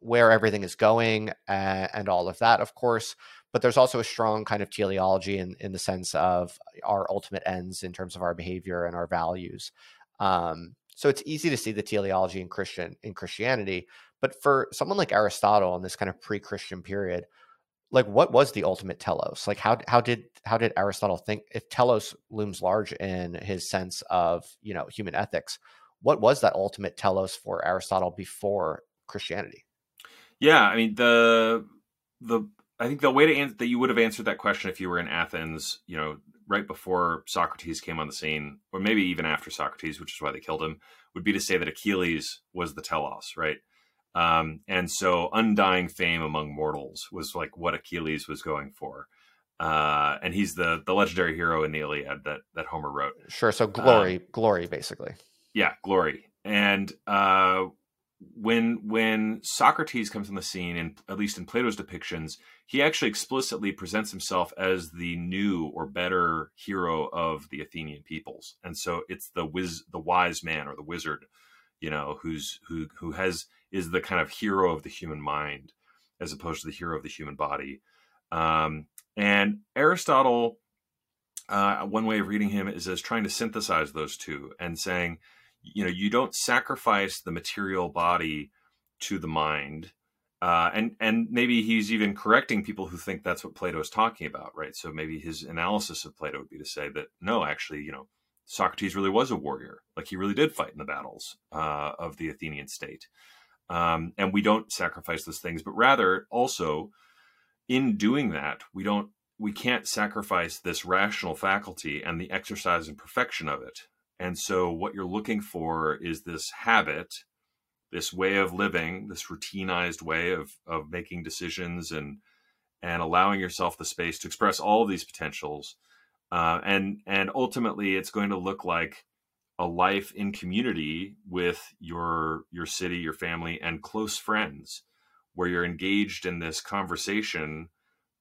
where everything is going and, and, all of that, of course. But there's also a strong kind of teleology in in the sense of our ultimate ends in terms of our behavior and our values. Um, so it's easy to see the teleology in Christian in Christianity. But for someone like Aristotle in this kind of pre-Christian period, like what was the ultimate telos? Like how how did how did aristotle think if telos looms large in his sense of you know human ethics what was that ultimate telos for aristotle before christianity? Yeah i mean the the i think the way to answer that you would have answered that question if you were in athens you know right before socrates came on the scene or maybe even after socrates which is why they killed him would be to say that achilles was the telos right um, and so undying fame among mortals was like what Achilles was going for. Uh, and he's the the legendary hero in the Iliad that that Homer wrote. Sure. So glory, um, glory, basically. Yeah, glory. And uh, when when Socrates comes on the scene, and at least in Plato's depictions, he actually explicitly presents himself as the new or better hero of the Athenian peoples. And so it's the wiz, the wise man or the wizard, you know, who's who who has is the kind of hero of the human mind as opposed to the hero of the human body. Um, and Aristotle, uh, one way of reading him is as trying to synthesize those two and saying, you know, you don't sacrifice the material body to the mind. Uh, and and maybe he's even correcting people who think that's what Plato is talking about, right? So maybe his analysis of Plato would be to say that no, actually, you know, Socrates really was a warrior, like he really did fight in the battles uh, of the Athenian state. Um, and we don't sacrifice those things, but rather also in doing that, we don't we can't sacrifice this rational faculty and the exercise and perfection of it. And so what you're looking for is this habit, this way of living, this routinized way of of making decisions and and allowing yourself the space to express all of these potentials. Uh, and and ultimately it's going to look like a life in community with your your city, your family, and close friends, where you're engaged in this conversation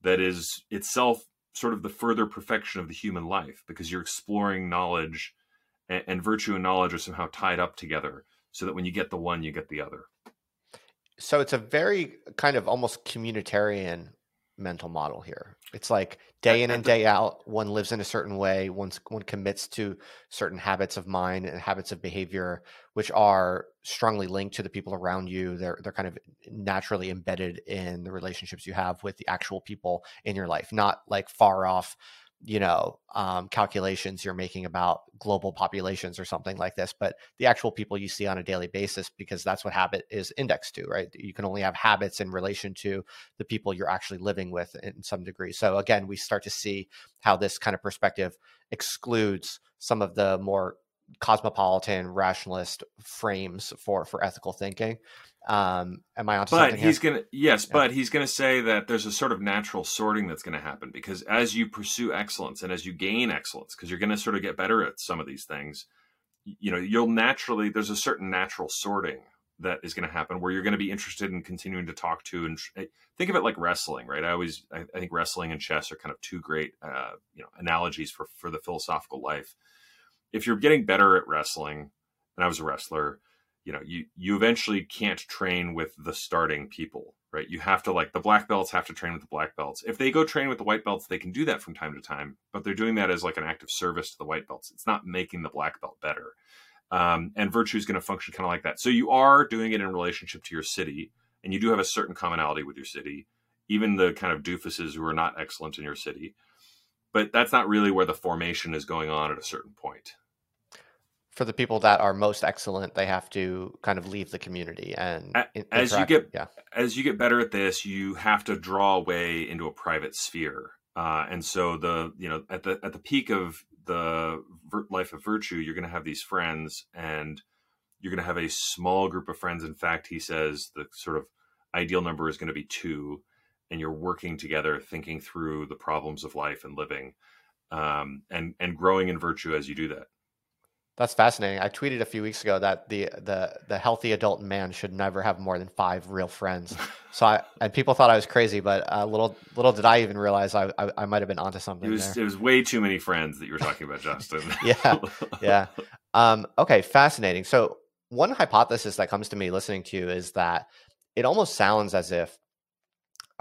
that is itself sort of the further perfection of the human life, because you're exploring knowledge, and, and virtue and knowledge are somehow tied up together, so that when you get the one, you get the other. So it's a very kind of almost communitarian mental model here. It's like day in and day out, one lives in a certain way, one, one commits to certain habits of mind and habits of behavior, which are strongly linked to the people around you. They're, they're kind of naturally embedded in the relationships you have with the actual people in your life, not like far off you know um, calculations you're making about global populations or something like this but the actual people you see on a daily basis because that's what habit is indexed to right? You can only have habits in relation to the people you're actually living with in some degree. So again we start to see how this kind of perspective excludes some of the more cosmopolitan rationalist frames for for ethical thinking um, am I onto but he's gonna yes, yeah. but he's gonna say that there's a sort of natural sorting that's gonna happen because as you pursue excellence and as you gain excellence, because you're gonna sort of get better at some of these things, you know, you'll naturally there's a certain natural sorting that is going to happen where you're going to be interested in continuing to talk to and eh, think of it like wrestling right? I always i, I think wrestling and chess are kind of two great uh, you know analogies for for the philosophical life. If you're getting better at wrestling and i was a wrestler you know you you eventually can't train with the starting people right? You have to like the black belts have to train with the black belts. If they go train with the white belts they can do that from time to time but they're doing that as like an act of service to the white belts. It's not making the black belt better. Um, and virtue is going to function kind of like that. So you are doing it in relationship to your city and you do have a certain commonality with your city even the kind of doofuses who are not excellent in your city but that's not really where the formation is going on at a certain point for the people that are most excellent, they have to kind of leave the community and as you get yeah. as you get better at this, you have to draw away into a private sphere. Uh, and so the you know at the at the peak of the life of virtue, you're going to have these friends, and you're going to have a small group of friends. In fact, he says the sort of ideal number is going to be two, and you're working together, thinking through the problems of life and living, um, and and growing in virtue as you do that. That's fascinating. I tweeted a few weeks ago that the the the healthy adult man should never have more than five real friends. So I and people thought I was crazy, but uh, little little did I even realize I I, I might have been onto something. It was there. it was way too many friends that you were talking about, Justin. yeah, yeah. Um, okay, fascinating. So one hypothesis that comes to me listening to you is that it almost sounds as if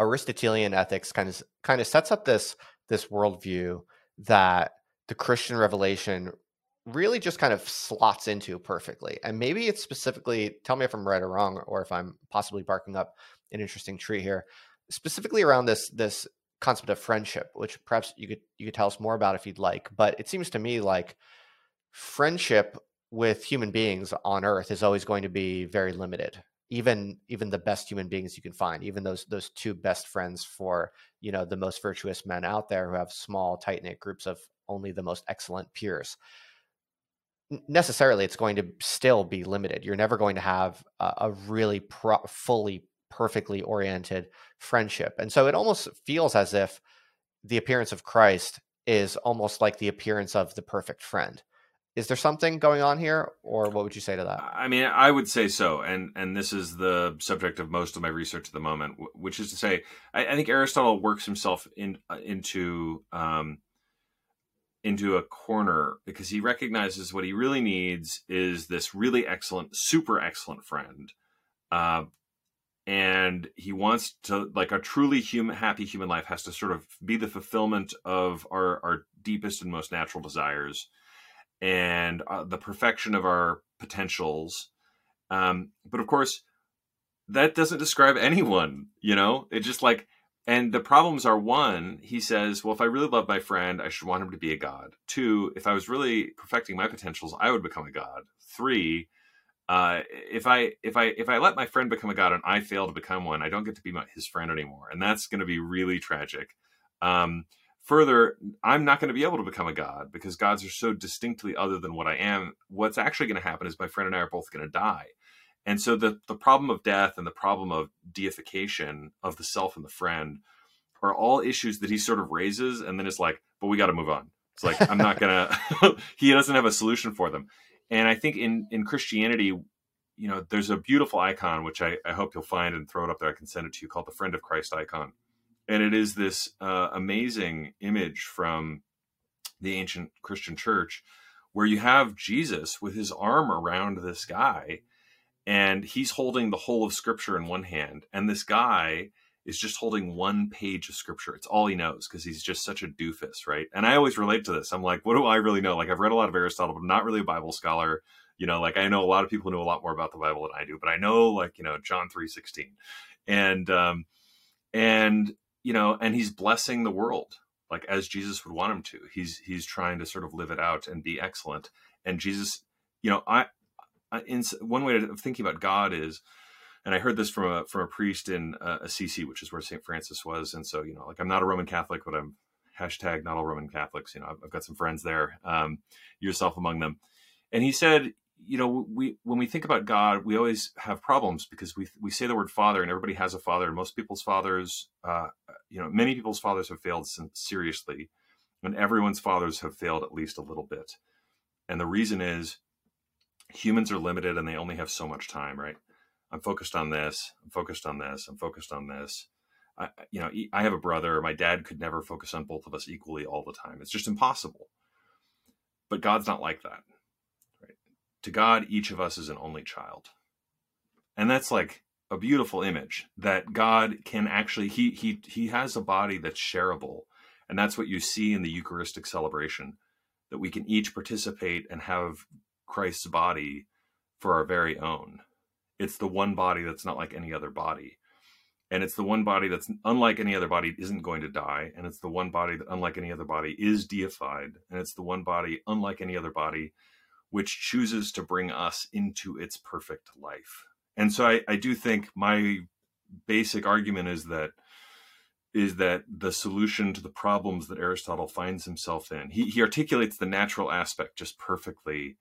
Aristotelian ethics kind of kind of sets up this this worldview that the Christian revelation really just kind of slots into perfectly. And maybe it's specifically, tell me if I'm right or wrong, or if I'm possibly barking up an interesting tree here, specifically around this this concept of friendship, which perhaps you could you could tell us more about if you'd like. But it seems to me like friendship with human beings on Earth is always going to be very limited. Even even the best human beings you can find, even those those two best friends for you know the most virtuous men out there who have small tight knit groups of only the most excellent peers. Necessarily, it's going to still be limited. You're never going to have a, a really pro- fully perfectly oriented friendship. And so it almost feels as if the appearance of Christ is almost like the appearance of the perfect friend. Is there something going on here, or what would you say to that? I mean, I would say so, and and this is the subject of most of my research at the moment, which is to say, I, I think Aristotle works himself in uh, into um, into a corner because he recognizes what he really needs is this really excellent, super excellent friend, uh, and he wants to like a truly human happy human life has to sort of be the fulfillment of our our deepest and most natural desires and uh, the perfection of our potentials um but of course that doesn't describe anyone you know? It just like and the problems are one he says well if i really love my friend i should want him to be a god two if i was really perfecting my potentials i would become a god three uh, if I if I if I let my friend become a god and I fail to become one, I don't get to be my, his friend anymore, and that's going to be really tragic. Um, further, I'm not going to be able to become a god because gods are so distinctly other than what I am. What's actually going to happen is my friend and I are both going to die, and so the the problem of death and the problem of deification of the self and the friend are all issues that he sort of raises, and then it's like, but we got to move on. It's like I'm not gonna. he doesn't have a solution for them and I think in in Christianity, you know, there's a beautiful icon which I, I hope you'll find and throw it up there. I can send it to you called the Friend of Christ icon, and it is this uh, amazing image from the ancient Christian church where you have Jesus with his arm around this guy, and he's holding the whole of Scripture in one hand, and this guy is just holding one page of scripture. It's all he knows because he's just such a doofus, right? And I always relate to this. I'm like, what do I really know? Like, I've read a lot of Aristotle, but I'm not really a Bible scholar. You know, like I know a lot of people know a lot more about the Bible than I do, but I know, like, you know, John three sixteen, and um, and you know, and he's blessing the world like as Jesus would want him to. He's he's trying to sort of live it out and be excellent. And Jesus, you know, I in one way of thinking about God is and I heard this from a from a priest in uh, Assisi, which is where Saint Francis was. And so, you know, like I'm not a Roman Catholic, but I'm hashtag not all Roman Catholics. You know, I've, I've got some friends there, um, yourself among them. And he said, you know, we when we think about God, we always have problems because we we say the word father, and everybody has a father. And most people's fathers, uh, you know, many people's fathers have failed seriously, and everyone's fathers have failed at least a little bit. And the reason is humans are limited and they only have so much time, right? I'm focused on this. I'm focused on this. I'm focused on this. I, you know, I have a brother. My dad could never focus on both of us equally all the time. It's just impossible. But God's not like that. Right? To God, each of us is an only child, and that's like a beautiful image that God can actually he he he has a body that's shareable, and that's what you see in the Eucharistic celebration, that we can each participate and have Christ's body for our very own it's the one body that's not like any other body. And it's the one body that's unlike any other body isn't going to die. And it's the one body that, unlike any other body, is deified. And it's the one body, unlike any other body, which chooses to bring us into its perfect life. And so I, I do think my basic argument is that is that the solution to the problems that Aristotle finds himself in, he, he articulates the natural aspect just perfectly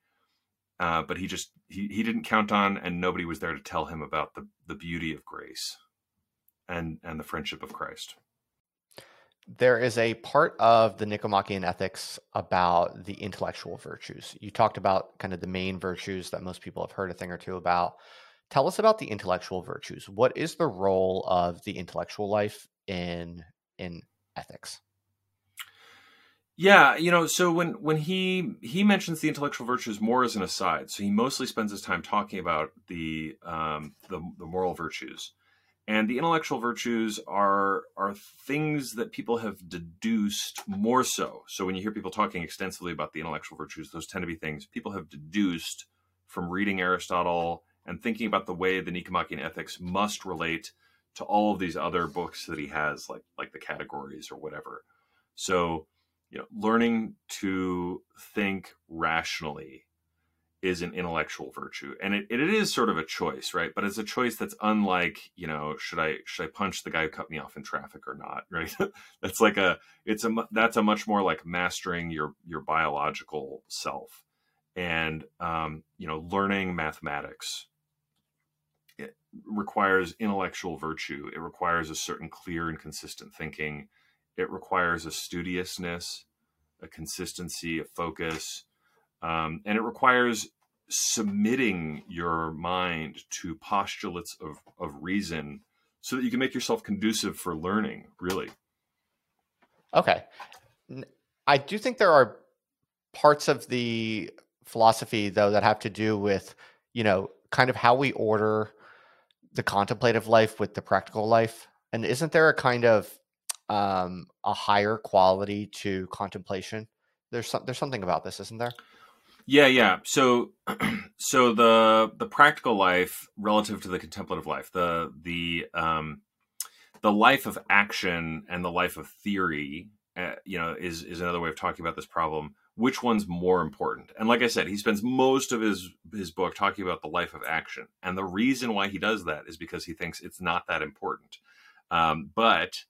uh, but he just he, he didn't count on and nobody was there to tell him about the, the beauty of grace and and the friendship of christ. There is a part of the nicomachean ethics about the intellectual virtues. You talked about kind of the main virtues that most people have heard a thing or two about. Tell us about the intellectual virtues. What is the role of the intellectual life in in ethics yeah, you know, so when when he he mentions the intellectual virtues more as an aside, so he mostly spends his time talking about the um, the, the moral virtues, and the intellectual virtues are are things that people have deduced more so. So when you hear people talking extensively about the intellectual virtues, those tend to be things people have deduced from reading Aristotle and thinking about the way the Nicomachean Ethics must relate to all of these other books that he has, like like the categories or whatever. So, you know, learning to think rationally is an intellectual virtue. And it, it is sort of a choice right? But it's a choice that's unlike you know should i should i punch the guy who cut me off in traffic or not right? That's like a it's a that's a much more like mastering your your biological self. And um, you know learning mathematics it requires intellectual virtue. It requires a certain clear and consistent thinking it requires a studiousness a consistency a focus um, and it requires submitting your mind to postulates of, of reason so that you can make yourself conducive for learning, really. Okay. I do think there are parts of the philosophy, though, that have to do with, you know, kind of how we order the contemplative life with the practical life. And isn't there a kind of um, a higher quality to contemplation? There's some, there's something about this, isn't there? Yeah, yeah. So, so the the practical life relative to the contemplative life, the the um, the life of action and the life of theory, uh, you know, is is another way of talking about this problem. Which one's more important? And like I said, he spends most of his his book talking about the life of action, and the reason why he does that is because he thinks it's not that important. Um, but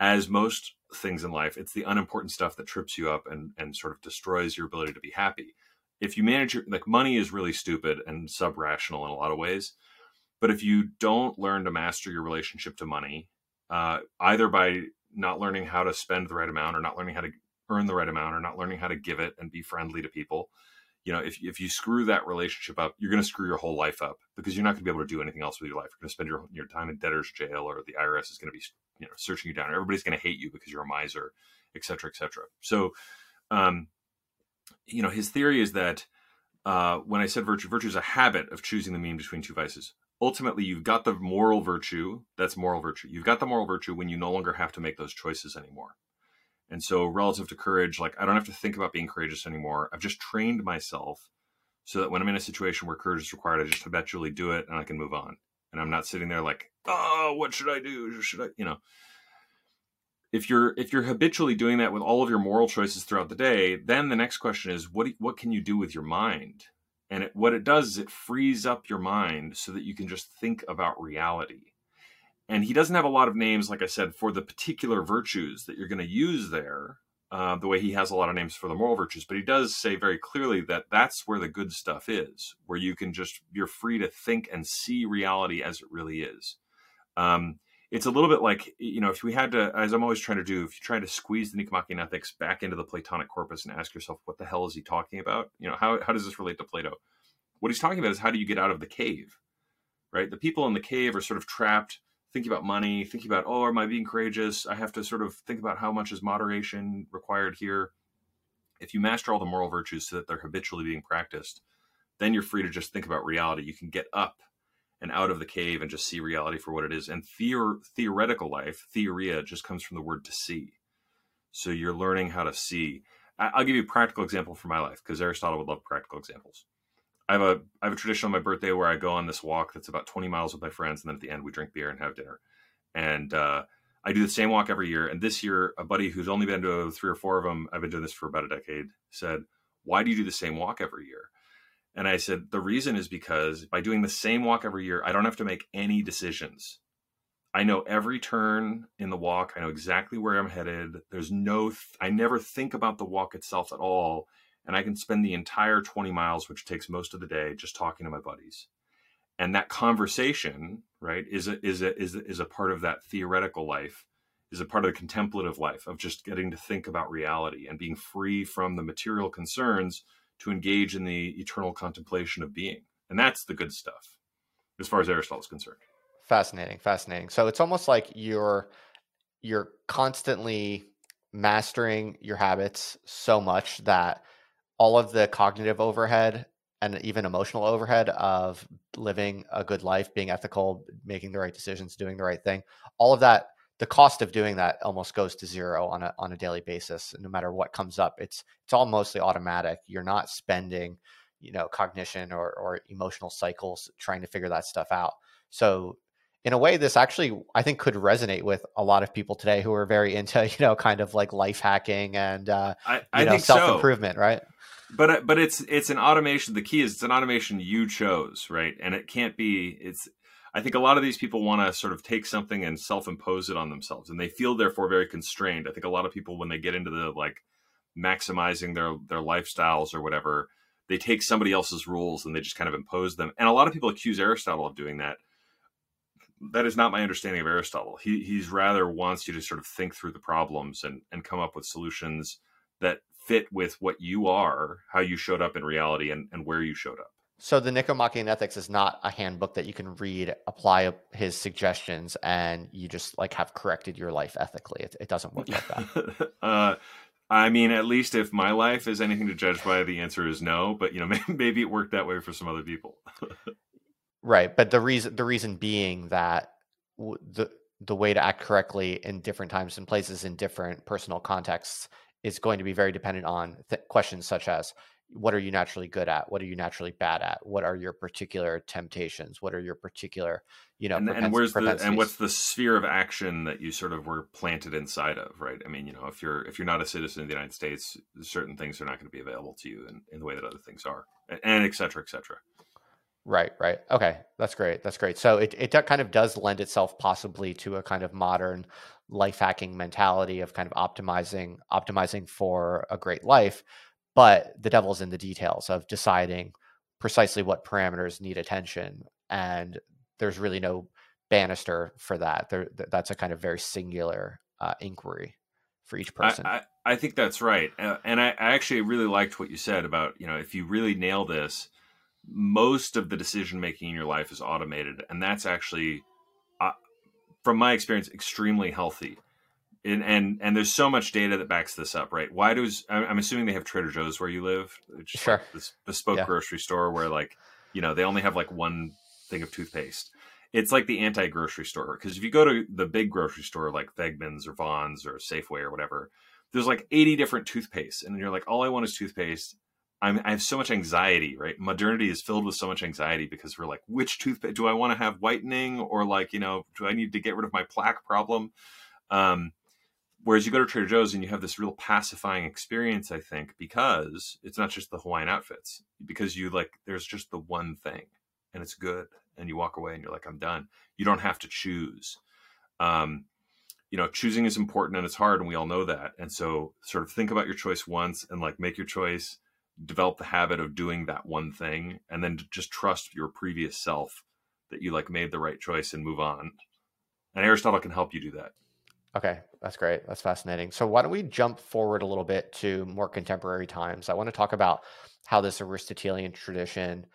as most things in life, it's the unimportant stuff that trips you up and and sort of destroys your ability to be happy. If you manage your like money is really stupid and sub rational in a lot of ways but if you don't learn to master your relationship to money uh, either by not learning how to spend the right amount or not learning how to earn the right amount or not learning how to give it and be friendly to people you know if, if you screw that relationship up you're going to screw your whole life up because you're not going to be able to do anything else with your life. You're going to spend your, your time in debtor's jail or the irs is going to be you know searching you down everybody's going to hate you because you're a miser et cetera et cetera so um, you know, his theory is that uh, when I said virtue, virtue is a habit of choosing the mean between two vices. Ultimately, you've got the moral virtue. That's moral virtue. You've got the moral virtue when you no longer have to make those choices anymore. And so, relative to courage, like I don't have to think about being courageous anymore. I've just trained myself so that when I'm in a situation where courage is required, I just habitually do it and I can move on. And I'm not sitting there like, oh, what should I do? Should I, you know? if you're if you're habitually doing that with all of your moral choices throughout the day then the next question is what what can you do with your mind and it, what it does is it frees up your mind so that you can just think about reality and he doesn't have a lot of names like i said for the particular virtues that you're going to use there uh, the way he has a lot of names for the moral virtues but he does say very clearly that that's where the good stuff is where you can just you're free to think and see reality as it really is. Um, it's a little bit like you know if we had to as i'm always trying to do if you try to squeeze the nicomachean ethics back into the platonic corpus and ask yourself what the hell is he talking about? You know how, how does this relate to plato? What he's talking about is how do you get out of the cave right? The people in the cave are sort of trapped thinking about money thinking about oh am i being courageous i have to sort of think about how much is moderation required here if you master all the moral virtues so that they're habitually being practiced then you're free to just think about reality you can get up and out of the cave and just see reality for what it is. And theor- theoretical life, theoria, just comes from the word to see. So you're learning how to see. I- will give you a practical example from my life because Aristotle would love practical examples. I have a I have a tradition on my birthday where I go on this walk that's about 20 miles with my friends, and then at the end we drink beer and have dinner. And uh, I do the same walk every year. And this year, a buddy who's only been to three or four of them, I've been doing this for about a decade, said, "Why do you do the same walk every year?" And I said, the reason is because by doing the same walk every year, I don't have to make any decisions. I know every turn in the walk. I know exactly where I'm headed. There's no, th- I never think about the walk itself at all. And I can spend the entire 20 miles, which takes most of the day, just talking to my buddies. And that conversation, right, is a, is a, is a, is a part of that theoretical life, is a part of the contemplative life of just getting to think about reality and being free from the material concerns to engage in the eternal contemplation of being. And that's the good stuff as far as Aristotle is concerned. Fascinating, fascinating. So it's almost like you're you're constantly mastering your habits so much that all of the cognitive overhead and even emotional overhead of living a good life, being ethical, making the right decisions, doing the right thing, all of that the cost of doing that almost goes to zero on a on a daily basis no matter what comes up it's it's all mostly automatic you're not spending you know cognition or or emotional cycles trying to figure that stuff out so in a way, this actually I think could resonate with a lot of people today who are very into you know kind of like life hacking and uh, I, I you know, self improvement, so. right? But uh, but it's it's an automation. The key is it's an automation you chose, right? And it can't be. It's I think a lot of these people want to sort of take something and self-impose it on themselves, and they feel therefore very constrained. I think a lot of people when they get into the like maximizing their their lifestyles or whatever, they take somebody else's rules and they just kind of impose them. And a lot of people accuse Aristotle of doing that. That is not my understanding of Aristotle. He he's rather wants you to sort of think through the problems and and come up with solutions that fit with what you are, how you showed up in reality, and, and where you showed up. So the Nicomachean Ethics is not a handbook that you can read, apply his suggestions, and you just like have corrected your life ethically. It, it doesn't work like that. uh, I mean, at least if my life is anything to judge by, the answer is no. But you know, maybe it worked that way for some other people. right, but the reason the reason being that the the way to act correctly in different times and places in different personal contexts is going to be very dependent on th- questions such as what are you naturally good at? What are you naturally bad at? What are your particular temptations? What are your particular you know and, and where's the and what's the sphere of action that you sort of were planted inside of right? I mean you know if you're if you're not a citizen of the united states certain things are not going to be available to you in, in the way that other things are and et cetera et cetera right right. Okay that's great that's great. So it, it kind of does lend itself possibly to a kind of modern life hacking mentality of kind of optimizing optimizing for a great life but the devil's in the details of deciding precisely what parameters need attention and there's really no banister for that. There that's a kind of very singular uh, inquiry for each person. I, I, I think that's right uh, and I, I actually really liked what you said about you know if you really nail this most of the decision making in your life is automated and that's actually uh, from my experience extremely healthy and and and there's so much data that backs this up, right? Why does I'm assuming they have Trader Joe's where you live, just sure. Like this bespoke yeah. grocery store where like you know they only have like one thing of toothpaste. It's like the anti grocery store because if you go to the big grocery store like Wegmans or Vons or Safeway or whatever, there's like 80 different toothpaste, and you're like, all I want is toothpaste. I'm, I have so much anxiety, right? Modernity is filled with so much anxiety because we're like, which toothpaste do I want to have whitening or like, you know, do I need to get rid of my plaque problem? Um, Whereas you go to Trader Joe's and you have this real pacifying experience, I think, because it's not just the Hawaiian outfits, because you like, there's just the one thing and it's good. And you walk away and you're like, I'm done. You don't have to choose. Um, you know, choosing is important and it's hard, and we all know that. And so, sort of think about your choice once and like make your choice, develop the habit of doing that one thing, and then just trust your previous self that you like made the right choice and move on. And Aristotle can help you do that. Okay, that's great. That's fascinating. So why don't we jump forward a little bit to more contemporary times? I want to talk about how this Aristotelian tradition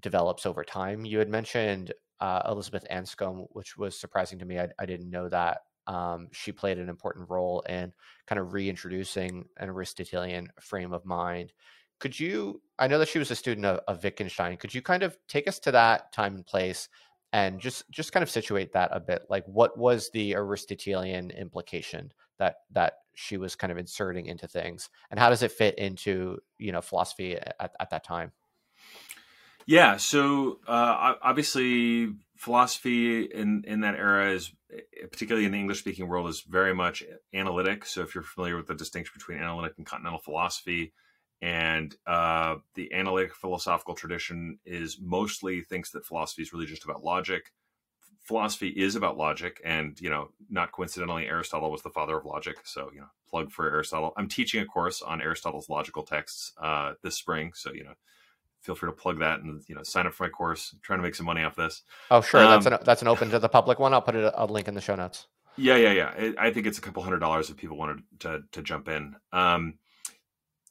develops over time. You had mentioned uh, Elizabeth Anscombe, which was surprising to me. I, I didn't know that. Um, she played an important role in kind of reintroducing an Aristotelian frame of mind. Could you? I know that she was a student of, of Wittgenstein. Could you kind of take us to that time and place and just just kind of situate that a bit like what was the aristotelian implication that that she was kind of inserting into things and how does it fit into you know philosophy at, at that time yeah so uh, obviously philosophy in in that era is eh, particularly in the english speaking world is very much analytic so if you're familiar with the distinction between analytic and continental philosophy and uh, the analytic philosophical tradition is mostly thinks that philosophy is really just about logic. Philosophy is about logic and you know not coincidentally aristotle was the father of logic so you know plug for aristotle. I'm teaching a course on aristotle's logical texts uh, this spring so you know feel free to plug that and you know sign up for my course. I'm trying to make some money off this. Oh sure. Um, that's an that's an open to the public one. I'll put it, a link in the show notes. Yeah yeah yeah. I think it's a couple hundred dollars if people wanted to to jump in. Um,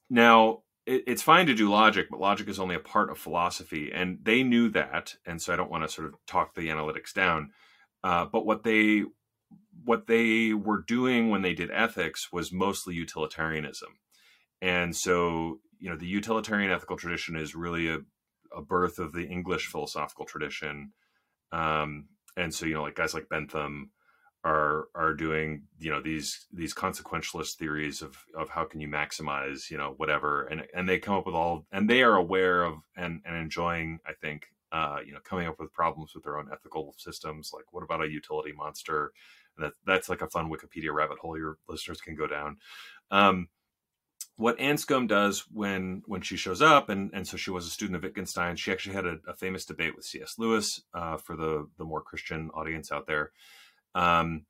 now, it, it's fine to do logic, but logic is only a part of philosophy, and they knew that. And so I don't want to sort of talk the analytics down. Uh, but what they what they were doing when they did ethics was mostly utilitarianism, and so you know the utilitarian ethical tradition is really a, a birth of the English philosophical tradition. Um, and so you know like guys like Bentham are are doing you know these these consequentialist theories of of how can you maximize you know whatever and and they come up with all and they are aware of and and enjoying I think uh, you know, coming up with problems with their own ethical systems. Like, what about a utility monster? And that that's like a fun Wikipedia rabbit hole your listeners can go down. Um, what Anscombe does when when she shows up, and and so she was a student of Wittgenstein. She actually had a, a famous debate with C.S. Lewis uh, for the the more Christian audience out there. Um,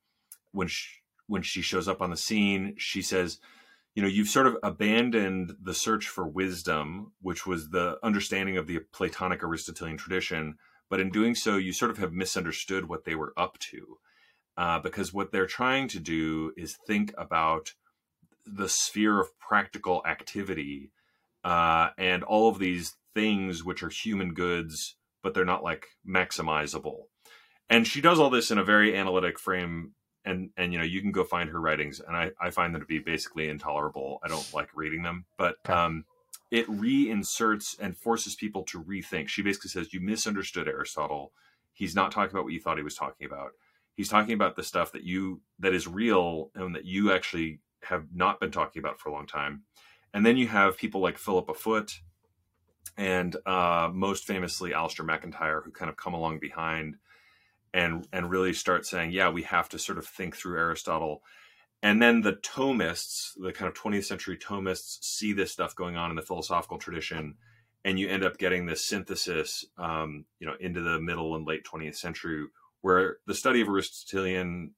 when she, when she shows up on the scene, she says, "You know, you've sort of abandoned the search for wisdom, which was the understanding of the Platonic Aristotelian tradition, but in doing so, you sort of have misunderstood what they were up to, uh, because what they're trying to do is think about." the sphere of practical activity uh, and all of these things which are human goods, but they're not like maximizable. And she does all this in a very analytic frame. And, and you know you can go find her writings and I, I find them to be basically intolerable i don't like reading them but okay. um, it reinserts and forces people to rethink she basically says you misunderstood aristotle he's not talking about what you thought he was talking about he's talking about the stuff that you that is real and that you actually have not been talking about for a long time. And then you have people like Philippa Foot and uh, most famously Alasdair MacIntyre who kind of come along behind and and really start saying, yeah, we have to sort of think through Aristotle. And then the Thomists, the kind of 20th century Thomists, see this stuff going on in the philosophical tradition, and you end up getting this synthesis, um, you know, into the middle and late 20th century, where the study of Aristotelian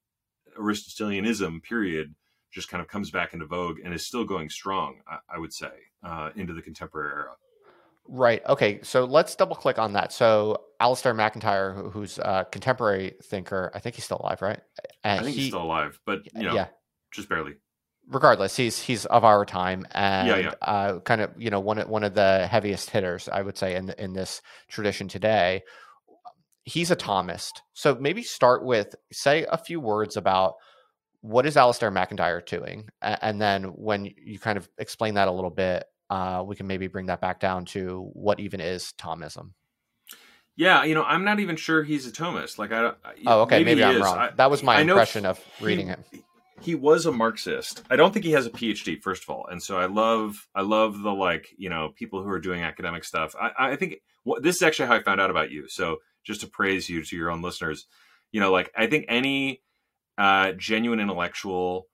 Aristotelianism, period, just kind of comes back into vogue and is still going strong, I, I would say, uh, into the contemporary era. Right. Okay. So let's double click on that. So Alasdair MacIntyre, who's a contemporary thinker, I think he's still alive, right? And I think he, he's still alive, but you know, yeah. just barely. Regardless, he's he's of our time and yeah, yeah. Uh, kind of you know one one of the heaviest hitters, I would say, in in this tradition today. He's a Thomist, so maybe start with say a few words about what is Alasdair MacIntyre doing? And then when you kind of explain that a little bit, uh, we can maybe bring that back down to what even is Thomism. Yeah, you know, I'm not even sure he's a Thomist. Like, I don't. oh, okay, maybe, maybe I'm is. wrong. I, that was my I impression of reading he, it. He was a Marxist. I don't think he has a PhD, first of all, and so I love, I love the like, you know, people who are doing academic stuff. I, I think well, this is actually how I found out about you. So just to praise you to your own listeners, you know, like I think any uh, genuine intellectual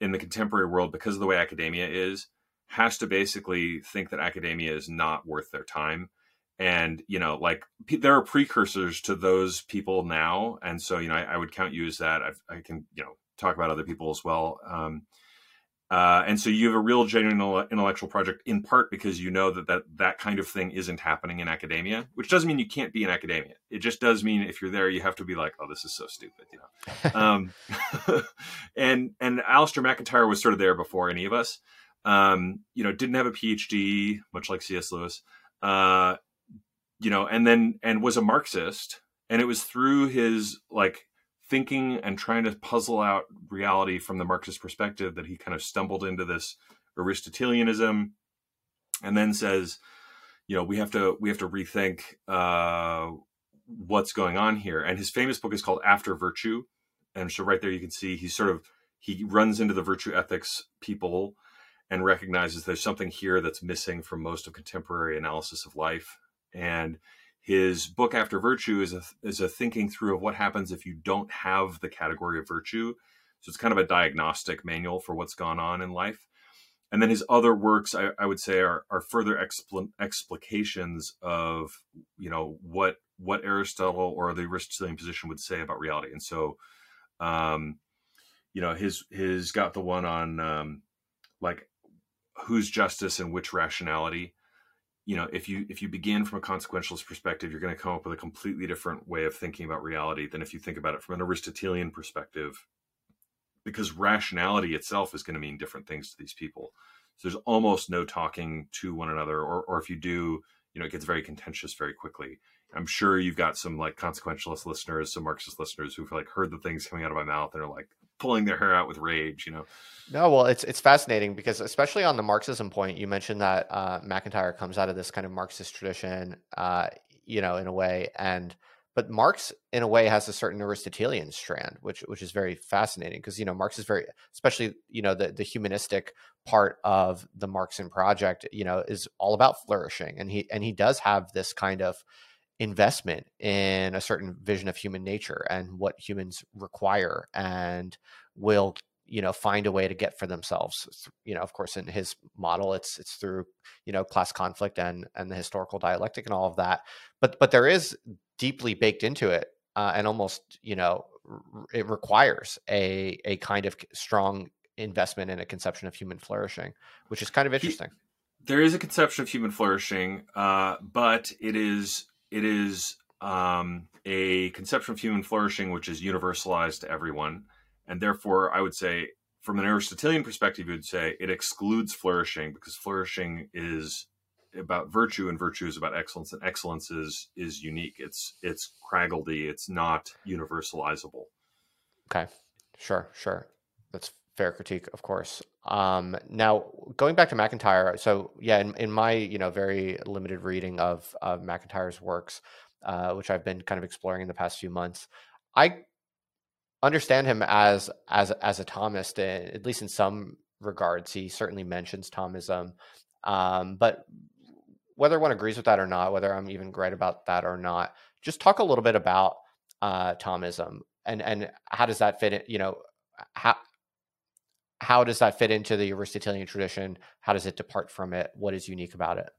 in the contemporary world, because of the way academia is, has to basically think that academia is not worth their time. And, you know, like p- there are precursors to those people now. And so, you know, I, I would count you as that. I've, i can, you know, talk about other people as well. Um, uh, and so you have a real genuine intellectual project in part because you know that, that that kind of thing isn't happening in academia, which doesn't mean you can't be in academia. It just does mean if you're there, you have to be like, oh, this is so stupid, you know. um, and and Alasdair MacIntyre was sort of there before any of us. Um, you know, didn't have a PhD, much like C.S. Lewis. Uh, you know, and then and was a Marxist, and it was through his like thinking and trying to puzzle out reality from the Marxist perspective that he kind of stumbled into this Aristotelianism, and then says, you know, we have to we have to rethink uh, what's going on here. And his famous book is called After Virtue, and so right there you can see he's sort of he runs into the virtue ethics people and recognizes there's something here that's missing from most of contemporary analysis of life. And his book after virtue is a is a thinking through of what happens if you don't have the category of virtue. So it's kind of a diagnostic manual for what's gone on in life. And then his other works i, I would say are, are further expl- explications of you know what what aristotle or the aristotelian position would say about reality. And so um you know his his got the one on um like whose justice and which rationality you know if you if you begin from a consequentialist perspective you're going to come up with a completely different way of thinking about reality than if you think about it from an aristotelian perspective because rationality itself is going to mean different things to these people. So there's almost no talking to one another or, or if you do you know it gets very contentious very quickly. I'm sure you've got some like consequentialist listeners some marxist listeners who've like heard the things coming out of my mouth and are like pulling their hair out with rage, you know. No, well, it's it's fascinating because especially on the Marxism point, you mentioned that uh, MacIntyre comes out of this kind of Marxist tradition, uh, you know, in a way, and but Marx, in a way, has a certain Aristotelian strand, which which is very fascinating because you know Marx is very, especially you know the the humanistic part of the Marxian project, you know, is all about flourishing, and he and he does have this kind of investment in a certain vision of human nature and what humans require and will you know find a way to get for themselves you know of course in his model it's it's through you know class conflict and and the historical dialectic and all of that but but there is deeply baked into it uh, and almost you know it requires a a kind of strong investment in a conception of human flourishing which is kind of interesting. there is a conception of human flourishing uh, but it is it is um, a conception of human flourishing which is universalized to everyone and therefore I would say from an Aristotelian perspective, you would say it excludes flourishing because flourishing is about virtue and virtue is about excellence and excellence is is unique. It's it's craggledy. It's not universalizable. Okay, sure, sure. That's fair critique, of course. Um, now going back to MacIntyre, so yeah, in, in my you know very limited reading of of MacIntyre's works, uh, which I've been kind of exploring in the past few months, I understand him as as as a Thomist, eh, at least in some regards. He certainly mentions Thomism, um, but whether one agrees with that or not, whether I'm even right about that or not, just talk a little bit about uh, Thomism and and how does that fit in? You know, how how does that fit into the Aristotelian tradition? How does it depart from it? What is unique about it?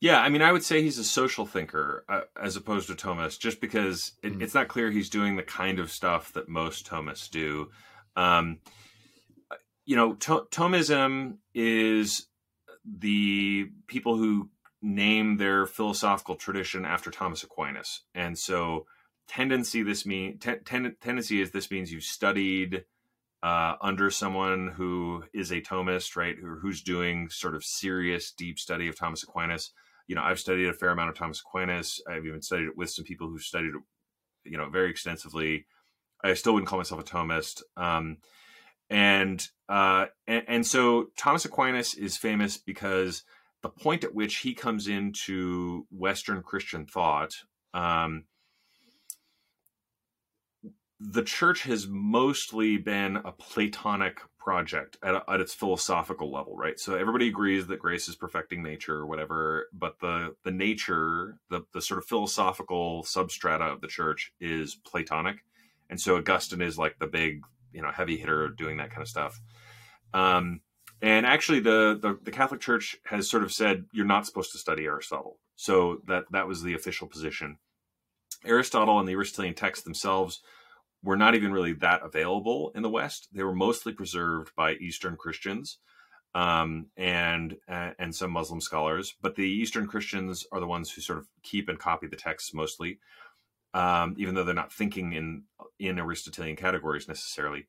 Yeah, I mean, I would say he's a social thinker uh, as opposed to Thomas, just because it, mm-hmm. it's not clear he's doing the kind of stuff that most Thomists do. Um, you know, to- Thomism is the people who name their philosophical tradition after Thomas Aquinas, and so tendency this mean ten- ten- tendency is this means you've studied uh, under someone who is a Thomist, right? Who, who's doing sort of serious, deep study of Thomas Aquinas you know, I've studied a fair amount of Thomas Aquinas. I've even studied it with some people who've studied it, you know, very extensively. I still wouldn't call myself a Thomist. Um, and, uh, and, and so Thomas Aquinas is famous because the point at which he comes into Western Christian thought, um, the church has mostly been a Platonic project at, at its philosophical level, right? So everybody agrees that grace is perfecting nature or whatever, but the the nature, the the sort of philosophical substrata of the church is Platonic, and so Augustine is like the big, you know, heavy hitter doing that kind of stuff. Um, and actually, the, the the Catholic Church has sort of said you're not supposed to study Aristotle, so that that was the official position. Aristotle and the Aristotelian texts themselves were not even really that available in the West. They were mostly preserved by Eastern Christians um, and uh, and some Muslim scholars. But the Eastern Christians are the ones who sort of keep and copy the texts mostly, um, even though they're not thinking in in Aristotelian categories necessarily.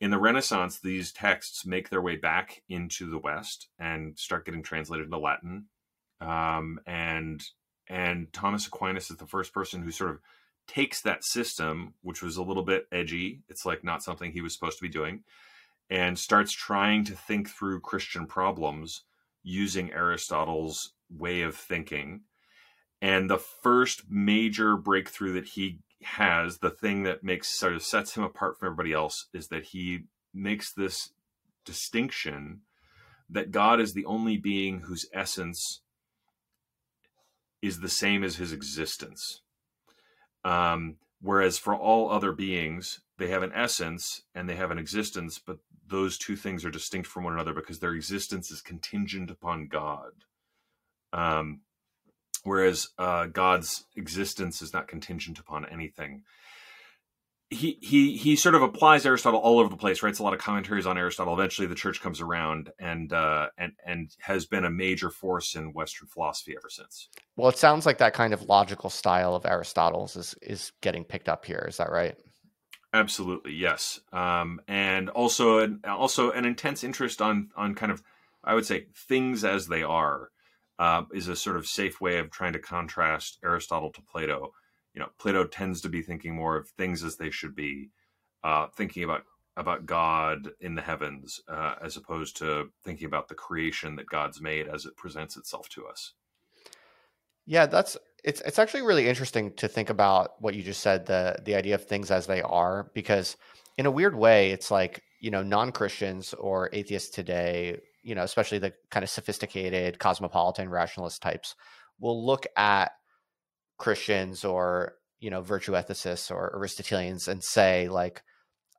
In the Renaissance, these texts make their way back into the West and start getting translated into Latin. Um, and and Thomas Aquinas is the first person who sort of takes that system, which was a little bit edgy, it's like not something he was supposed to be doing, and starts trying to think through Christian problems using Aristotle's way of thinking. And the first major breakthrough that he has, the thing that makes sort of sets him apart from everybody else, is that he makes this distinction that God is the only being whose essence is the same as his existence. Um, whereas for all other beings, they have an essence and they have an existence, but those two things are distinct from one another because their existence is contingent upon God. Um, whereas uh, God's existence is not contingent upon anything he he he sort of applies Aristotle all over the place, writes a lot of commentaries on Aristotle. Eventually, the church comes around and uh, and and has been a major force in Western philosophy ever since. Well, it sounds like that kind of logical style of Aristotle's is is getting picked up here. Is that right? Absolutely, yes. Um, and also an, also an intense interest on on kind of I would say things as they are uh, is a sort of safe way of trying to contrast Aristotle to Plato you know, Plato tends to be thinking more of things as they should be, uh, thinking about about God in the heavens, uh, as opposed to thinking about the creation that God's made as it presents itself to us. Yeah, that's it's it's actually really interesting to think about what you just said the the idea of things as they are because in a weird way it's like you know non-christians or atheists today you know especially the kind of sophisticated cosmopolitan rationalist types will look at Christians or you know virtue ethicists or Aristotelians and say like,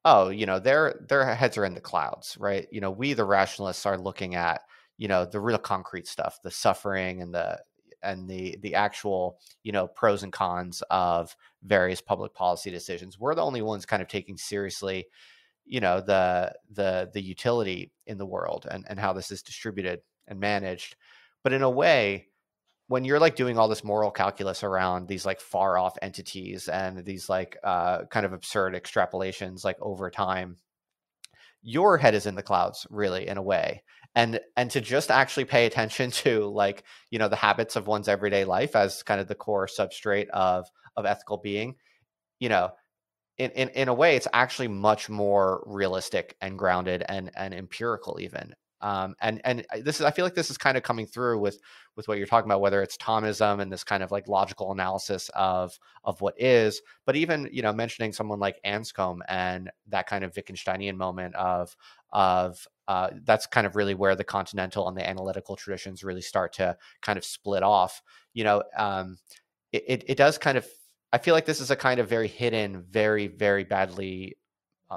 oh, you know their their heads are in the clouds, right? You know, we the rationalists are looking at you know the real concrete stuff, the suffering and the and the the actual you know pros and cons of various public policy decisions. We're the only ones kind of taking seriously you know the the the utility in the world and and how this is distributed and managed but in a way when you're like doing all this moral calculus around these like far off entities and these like uh, kind of absurd extrapolations like over time your head is in the clouds really in a way and and to just actually pay attention to like you know the habits of one's everyday life as kind of the core substrate of of ethical being you know in, in, in a way, it's actually much more realistic and grounded and, and empirical even. Um, and and this is I feel like this is kind of coming through with with what you're talking about, whether it's Thomism and this kind of like logical analysis of of what is, but even you know mentioning someone like Anscombe and that kind of Wittgensteinian moment of of uh, that's kind of really where the continental and the analytical traditions really start to kind of split off. You know, um, it, it, it does kind of I feel like this is a kind of very hidden, very, very badly uh,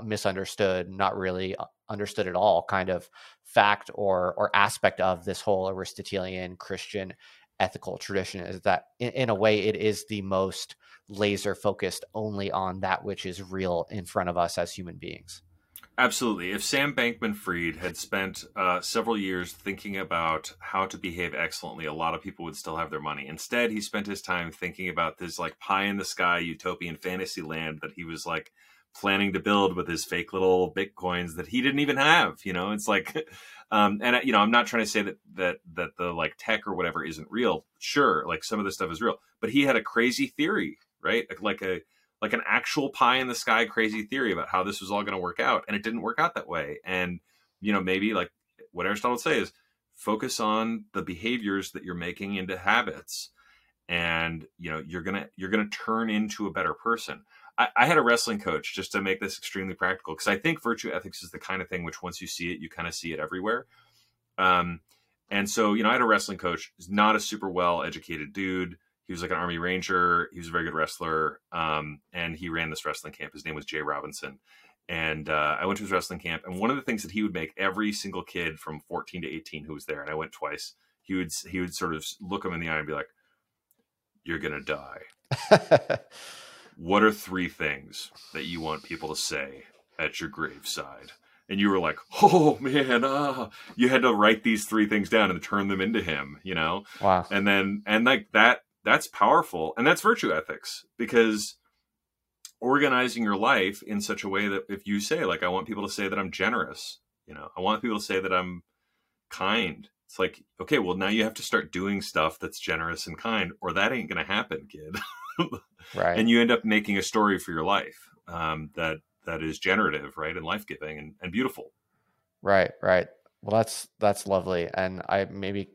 misunderstood, not really uh, understood at all kind of fact or or aspect of this whole Aristotelian Christian ethical tradition is that in, in a way it is the most laser focused only on that which is real in front of us as human beings. Absolutely. If Sam Bankman Fried had spent uh, several years thinking about how to behave excellently, a lot of people would still have their money. Instead, he spent his time thinking about this like pie in the sky utopian fantasy land that he was like planning to build with his fake little bitcoins that he didn't even have. You know, it's like, um, and you know, I'm not trying to say that that that the like tech or whatever isn't real. Sure, like some of this stuff is real, but he had a crazy theory, right? Like a like an actual pie in the sky crazy theory about how this was all going to work out and it didn't work out that way and you know maybe like what aristotle would say is focus on the behaviors that you're making into habits and you know you're gonna you're gonna turn into a better person I, I had a wrestling coach just to make this extremely practical because i think virtue ethics is the kind of thing which once you see it you kind of see it everywhere um, and so you know i had a wrestling coach not a super well educated dude he was like an army ranger. He was a very good wrestler, um, and he ran this wrestling camp. His name was Jay Robinson, and uh, I went to his wrestling camp. And one of the things that he would make every single kid from 14 to 18 who was there, and I went twice, he would he would sort of look him in the eye and be like, "You're gonna die." what are three things that you want people to say at your graveside? and you were like, "Oh man, ah!" You had to write these three things down and turn them into him, you know. Wow. And then, and like that that's powerful and that's virtue ethics because organizing your life in such a way that if you say like i want people to say that i'm generous you know i want people to say that i'm kind it's like okay well now you have to start doing stuff that's generous and kind or that ain't gonna happen kid right. and you end up making a story for your life um, that that is generative right and life-giving and, and beautiful. Right right. Well that's that's lovely and i maybe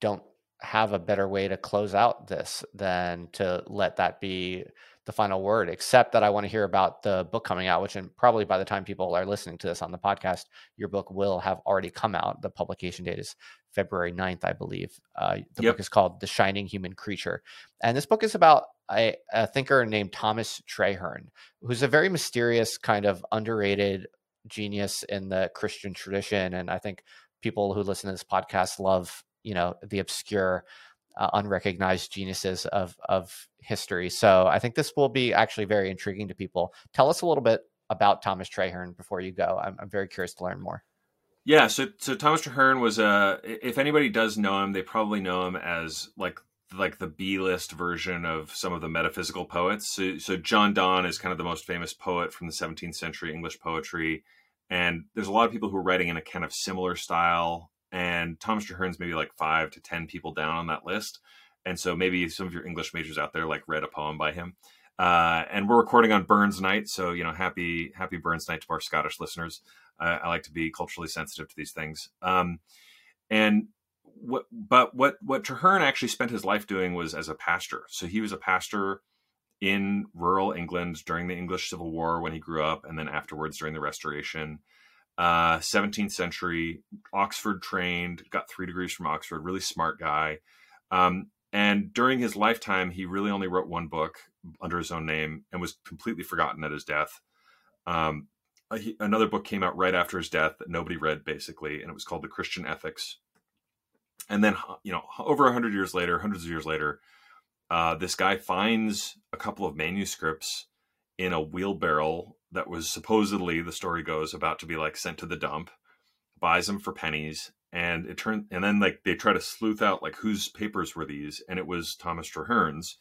don't have a better way to close out this than to let that be the final word, except that I want to hear about the book coming out, which and probably by the time people are listening to this on the podcast, your book will have already come out. The publication date is February 9th, I believe. Uh, the yep. book is called The Shining Human Creature. And this book is about a, a thinker named Thomas Traherne, who's a very mysterious, kind of underrated genius in the Christian tradition. And I think people who listen to this podcast love you know the obscure uh, unrecognized geniuses of of history. So i think this will be actually very intriguing to people. Tell us a little bit about thomas traherne before you go. I'm, I'm very curious to learn more. Yeah so so thomas traherne was a uh, if anybody does know him they probably know him as like like the B-list version of some of the metaphysical poets. So, so John Donne is kind of the most famous poet from the 17th century English poetry, and there's a lot of people who are writing in a kind of similar style and Thomas Traherne's maybe like five to ten people down on that list. And so maybe some of your English majors out there like read a poem by him. Uh, and we're recording on Burns Night, so you know, happy happy Burns Night to our Scottish listeners. Uh, I like to be culturally sensitive to these things. Um, and what, but what what Traherne actually spent his life doing was as a pastor. So he was a pastor in rural England during the English Civil War when he grew up, and then afterwards during the Restoration uh, 17th century, Oxford trained, got three degrees from Oxford, really smart guy. Um, and during his lifetime, he really only wrote one book under his own name and was completely forgotten at his death. Um, he, another book came out right after his death that nobody read, basically, and it was called The Christian Ethics. And then, you know, over a hundred years later, hundreds of years later, uh, this guy finds a couple of manuscripts in a wheelbarrow that was supposedly, the story goes, about to be like sent to the dump. Buys them for pennies, and it turned and then like they try to sleuth out like whose papers were these and it was thomas traherne's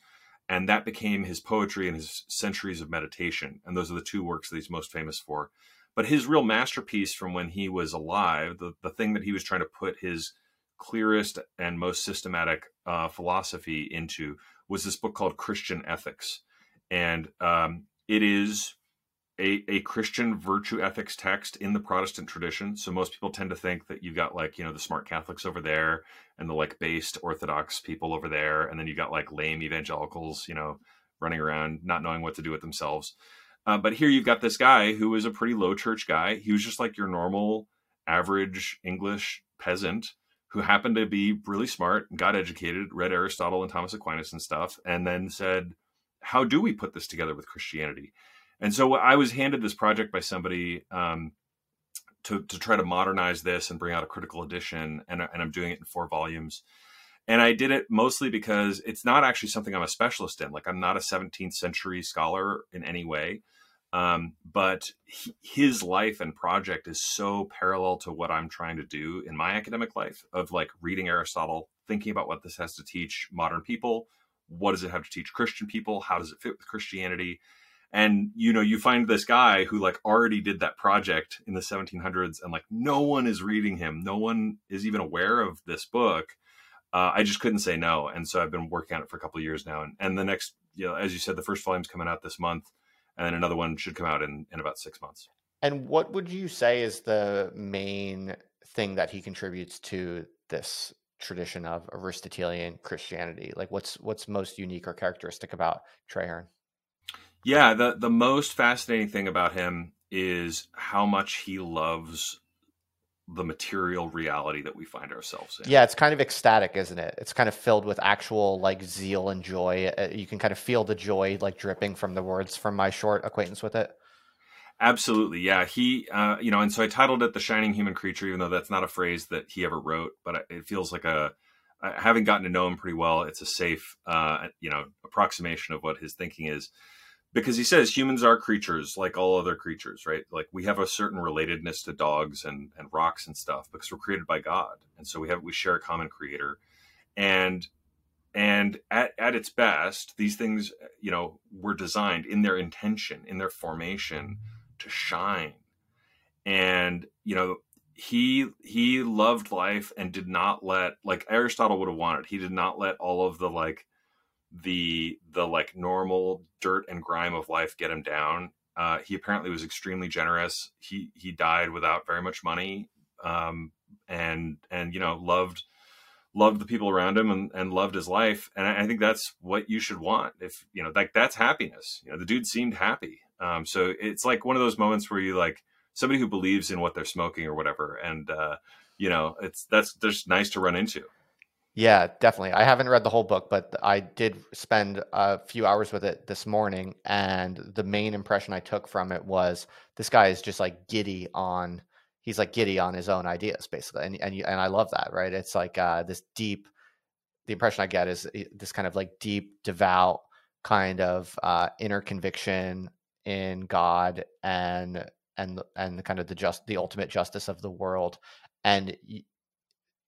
and that became his poetry and his centuries of meditation and those are the two works that he's most famous for but his real masterpiece from when he was alive the, the thing that he was trying to put his clearest and most systematic uh, philosophy into was this book called christian ethics and um, it is a, a Christian virtue ethics text in the Protestant tradition. So most people tend to think that you've got like, you know, the smart Catholics over there and the like based Orthodox people over there. And then you've got like lame evangelicals, you know, running around not knowing what to do with themselves. Uh, but here you've got this guy who is a pretty low church guy. He was just like your normal, average English peasant who happened to be really smart got educated, read Aristotle and Thomas Aquinas and stuff, and then said, How do we put this together with Christianity? And so I was handed this project by somebody um, to to try to modernize this and bring out a critical edition, and, and I'm doing it in four volumes. And I did it mostly because it's not actually something I'm a specialist in. Like I'm not a 17th century scholar in any way. Um, but he, his life and project is so parallel to what I'm trying to do in my academic life of like reading Aristotle, thinking about what this has to teach modern people. What does it have to teach Christian people? How does it fit with Christianity? And you know you find this guy who like already did that project in the 1700s and like no one is reading him. No one is even aware of this book. Uh, i just couldn't say no. And so i've been working on it for a couple of years now. And, and the next you know as you said the first volume's coming out this month and then another one should come out in, in about six months. And what would you say is the main thing that he contributes to this tradition of aristotelian christianity? Like what's what's most unique or characteristic about traherne yeah, the the most fascinating thing about him is how much he loves the material reality that we find ourselves in. Yeah, it's kind of ecstatic, isn't it? It's kind of filled with actual like zeal and joy. Uh, you can kind of feel the joy like dripping from the words from my short acquaintance with it. Absolutely, yeah. He, uh, you know, and so I titled it "The Shining Human Creature," even though that's not a phrase that he ever wrote, but it feels like a having gotten to know him pretty well, it's a safe, uh, you know, approximation of what his thinking is because he says humans are creatures like all other creatures, right? Like we have a certain relatedness to dogs and, and rocks and stuff because we're created by God. And so we have we share a common creator. And and at, at its best, these things, you know, were designed in their intention, in their formation to shine. And, you know, he he loved life and did not let like Aristotle would have wanted. He did not let all of the like the the like normal dirt and grime of life get him down. Uh, he apparently was extremely generous. He he died without very much money, um, and and you know loved loved the people around him and, and loved his life. And I, I, think that's what you should want. If you know, like that's happiness. You know, the dude seemed happy. Um, so it's like one of those moments where you like somebody who believes in what they're smoking or whatever, and uh, you know, it's that's just nice to run into. Yeah, definitely. I haven't read the whole book, but I did spend a few hours with it this morning, and the main impression I took from it was this guy is just like giddy on. He's like giddy on his own ideas, basically, and and and I love that. Right? It's like uh, this deep. The impression I get is eh, this kind of like deep, devout kind of uh, inner conviction in God and and and kind of the just the ultimate justice of the world, and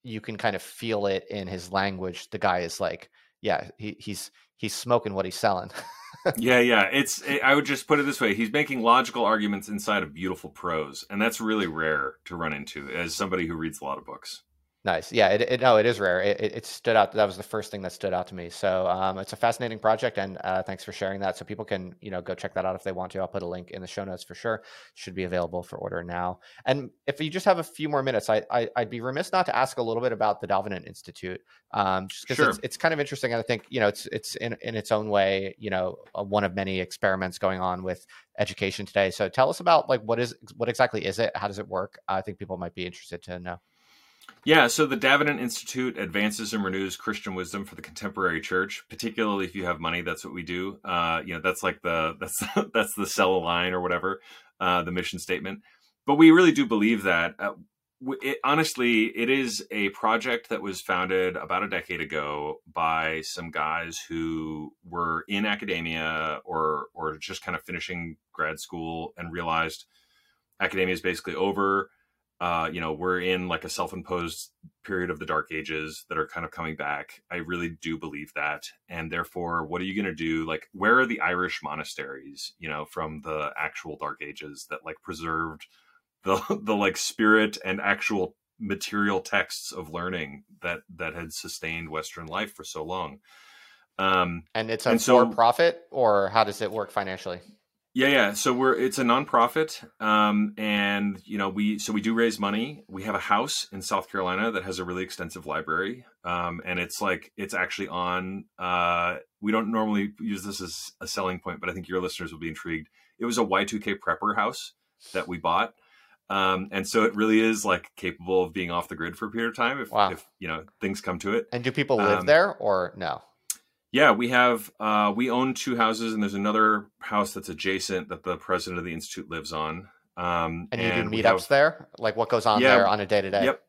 you can kind of feel it in his language. The guy is like, yeah, he, he's he's smoking what he's selling. yeah, yeah. It's it, I would just put it this way: he's making logical arguments inside of beautiful prose, and that's really rare to run into as somebody who reads a lot of books. Nice. Yeah. It, it, no, it is rare. It, it, stood out. That was the first thing that stood out to me. So um, it's a fascinating project, and uh, thanks for sharing that. So people can you know go check that out if they want to. I'll put a link in the show notes for sure. Should be available for order now. And if you just have a few more minutes, I, I would be remiss not to ask a little bit about the Davenant Institute, um, just because sure. it's, it's kind of interesting. And I think you know it's it's in in its own way, you know, one of many experiments going on with education today. So tell us about like what is what exactly is it? How does it work? I think people might be interested to know. Yeah, so the Davenant Institute advances and renews Christian wisdom for the contemporary church, particularly if you have money. That's what we do. Uh, you know, that's like the that's that's the sell a line or whatever, uh, the mission statement. But we really do believe that. Uh, it, honestly, it is a project that was founded about a decade ago by some guys who were in academia or or just kind of finishing grad school and realized academia is basically over uh, you know, we're in like a self-imposed period of the dark ages that are kind of coming back. I really do believe that. And therefore, what are you going to do? Like, where are the Irish monasteries, you know, from the actual dark ages that like preserved the the like spirit and actual material texts of learning that that had sustained Western life for so long. Um, and it's a and for profit, or how does it work financially? Yeah, yeah. So we're it's a nonprofit, um, and you know we so we do raise money. We have a house in South Carolina that has a really extensive library, um, and it's like it's actually on. Uh, we don't normally use this as a selling point, but I think your listeners will be intrigued. It was a Y2K prepper house that we bought, um, and so it really is like capable of being off the grid for a period of time if, wow. if you know things come to it. And do people live um, there or no? Yeah, we have uh, we own two houses, and there's another house that's adjacent that the president of the institute lives on. Um, and you and do meetups have, there? Like what goes on yeah, there on a day to day? Yep.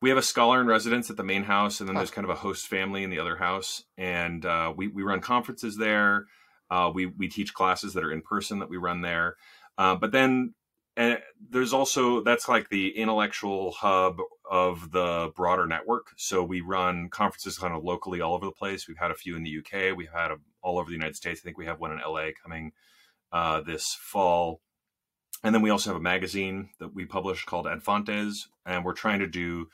We have a scholar in residence at the main house, and then there's kind of a host family in the other house, and uh, we we run conferences there. Uh, we we teach classes that are in person that we run there, uh, but then and there's also that's like the intellectual hub of the broader network. So we run conferences kind of locally all over the place. We've had a few in the UK. We've had a, all over the United States. I think we have one in LA coming uh, this fall. And then we also have a magazine that we publish called Ad Fontes, and we're trying to do,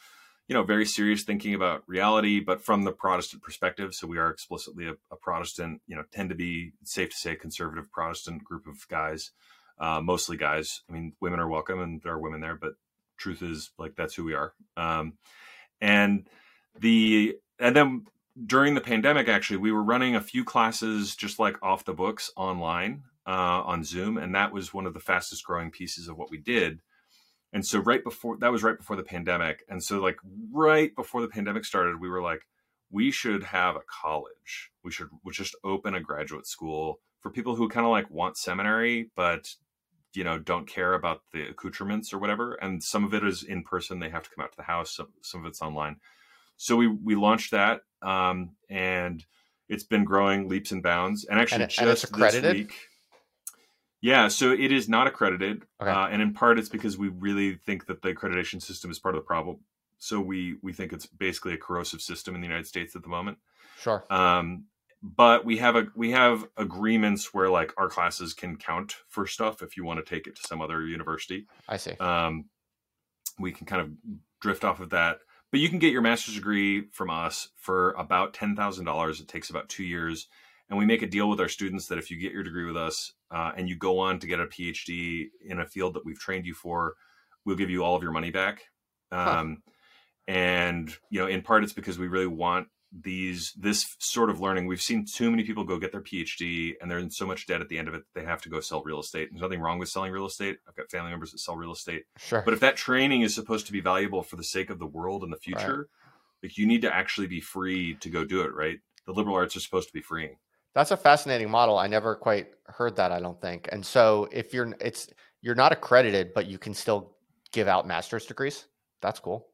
you know, very serious thinking about reality, but from the Protestant perspective. So we are explicitly a, a Protestant, you know, tend to be safe to say conservative Protestant group of guys uh, mostly guys. I mean, women are welcome, and there are women there, but truth is, like, that's who we are. Um, and the and then during the pandemic, actually, we were running a few classes just like off the books online uh, on Zoom, and that was one of the fastest growing pieces of what we did. And so, right before that was right before the pandemic, and so like right before the pandemic started, we were like, we should have a college. We should we just open a graduate school for people who kind of like want seminary but you know don't care about the accoutrements or whatever and some of it is in person they have to come out to the house some, some of it's online. So we we launched that um, and it's been growing leaps and bounds and actually and, just and this week, yeah so it is not accredited okay. uh, and in part it's because we really think that the accreditation system is part of the problem. So we we think it's basically a corrosive system in the united states at the moment. Sure. Um, but we have a we have agreements where like our classes can count for stuff if you want to take it to some other university. I see. Um, we can kind of drift off of that, but you can get your master's degree from us for about ten thousand dollars. It takes about two years, and we make a deal with our students that if you get your degree with us uh, and you go on to get a PhD in a field that we've trained you for, we'll give you all of your money back. Um, huh. And you know, in part, it's because we really want these this sort of learning. We've seen too many people go get their phd and they're in so much debt at the end of it they have to go sell real estate. There's nothing wrong with selling real estate. I've got family members that sell real estate. Sure. But if that training is supposed to be valuable for the sake of the world in the future right. like you need to actually be free to go do it right? The liberal arts are supposed to be freeing. That's a fascinating model. I never quite heard that i don't think. And so if you're it's you're not accredited but you can still give out master's degrees? That's cool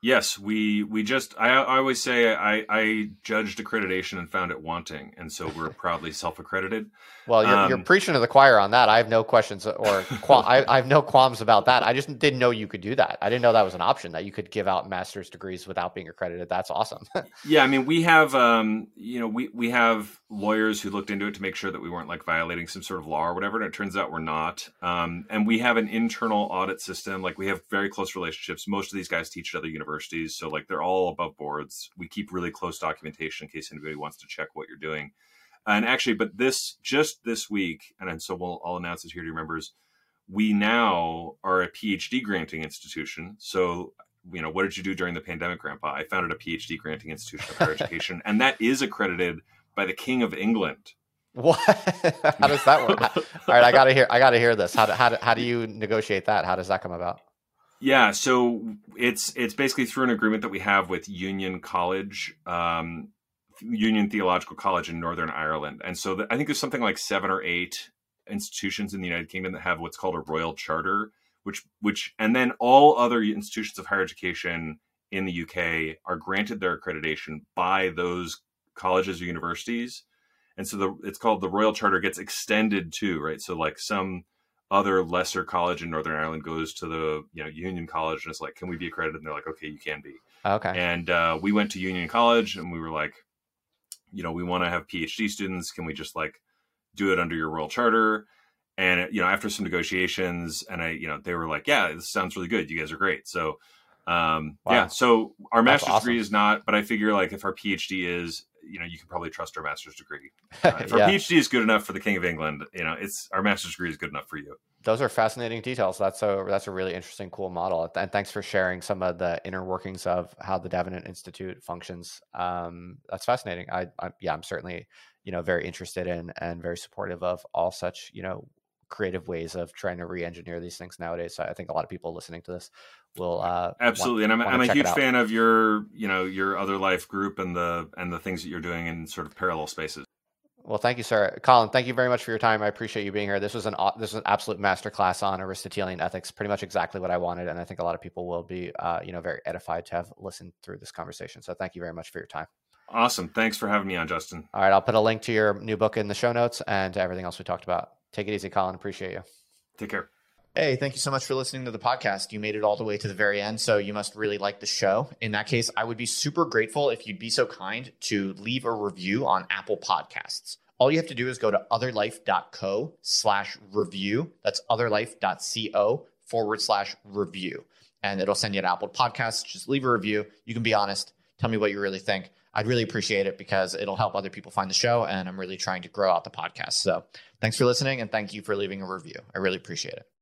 Yes, we we just I, I always say I, I judged accreditation and found it wanting, and so we're proudly self-accredited. Well, you're, um, you're, preaching to the choir on that. I have no questions or I, I, have no qualms about that. I just didn't know you could do that. I didn't know that was an option that you could give out master's degrees without being accredited. That's awesome. yeah, I mean, we have um, you know we we have lawyers who looked into it to make sure that we weren't like violating some sort of law or whatever, and it turns out we're not. Um, and we have an internal audit system. Like we have very close relationships. Most of these guys teach at other universities, so like they're all above boards. We keep really close documentation in case anybody wants to check what you're doing. And actually, but this just this week, and so we'll I'll announce it here to your members. We now are a PhD granting institution. So, you know, what did you do during the pandemic, Grandpa? I founded a PhD granting institution of higher education, and that is accredited by the King of England. What? how does that work? All right, I gotta hear. I gotta hear this. How do, how do, how do you negotiate that? How does that come about? Yeah, so it's it's basically through an agreement that we have with Union College, um, Union Theological College in Northern Ireland, and so the, I think there's something like seven or eight institutions in the United Kingdom that have what's called a royal charter, which which and then all other institutions of higher education in the UK are granted their accreditation by those colleges or universities, and so the it's called the royal charter gets extended too, right? So like some other lesser college in Northern Ireland goes to the you know Union College and it's like, can we be accredited? And they're like, okay, you can be. Okay. And uh, we went to Union College and we were like, you know, we want to have PhD students. Can we just like do it under your royal charter? And you know, after some negotiations, and I, you know, they were like, yeah, this sounds really good. You guys are great. So, um, wow. yeah. So our master's awesome. degree is not, but I figure like if our PhD is, you know, you can probably trust our master's degree. Uh, if yeah. our PhD is good enough for the King of England, you know, it's our master's degree is good enough for you. Those are fascinating details. That's a that's a really interesting, cool model. And thanks for sharing some of the inner workings of how the Davenant Institute functions. Um, that's fascinating. I, I yeah, I'm certainly you know very interested in and very supportive of all such you know creative ways of trying to re-engineer these things nowadays. So I think a lot of people listening to this will uh, absolutely. Want, and I'm, I'm a huge fan of your you know your other life group and the and the things that you're doing in sort of parallel spaces. Well, thank you, sir, Colin. Thank you very much for your time. I appreciate you being here. This was an this was an absolute masterclass on Aristotelian ethics. Pretty much exactly what I wanted, and I think a lot of people will be, uh, you know, very edified to have listened through this conversation. So, thank you very much for your time. Awesome. Thanks for having me on, Justin. All right, I'll put a link to your new book in the show notes and to everything else we talked about. Take it easy, Colin. Appreciate you. Take care. Hey, thank you so much for listening to the podcast. You made it all the way to the very end, so you must really like the show. In that case, I would be super grateful if you'd be so kind to leave a review on Apple Podcasts. All you have to do is go to otherlife.co slash review. That's otherlife.co forward slash review. And it'll send you an Apple Podcast. Just leave a review. You can be honest. Tell me what you really think. I'd really appreciate it because it'll help other people find the show. And I'm really trying to grow out the podcast. So thanks for listening and thank you for leaving a review. I really appreciate it.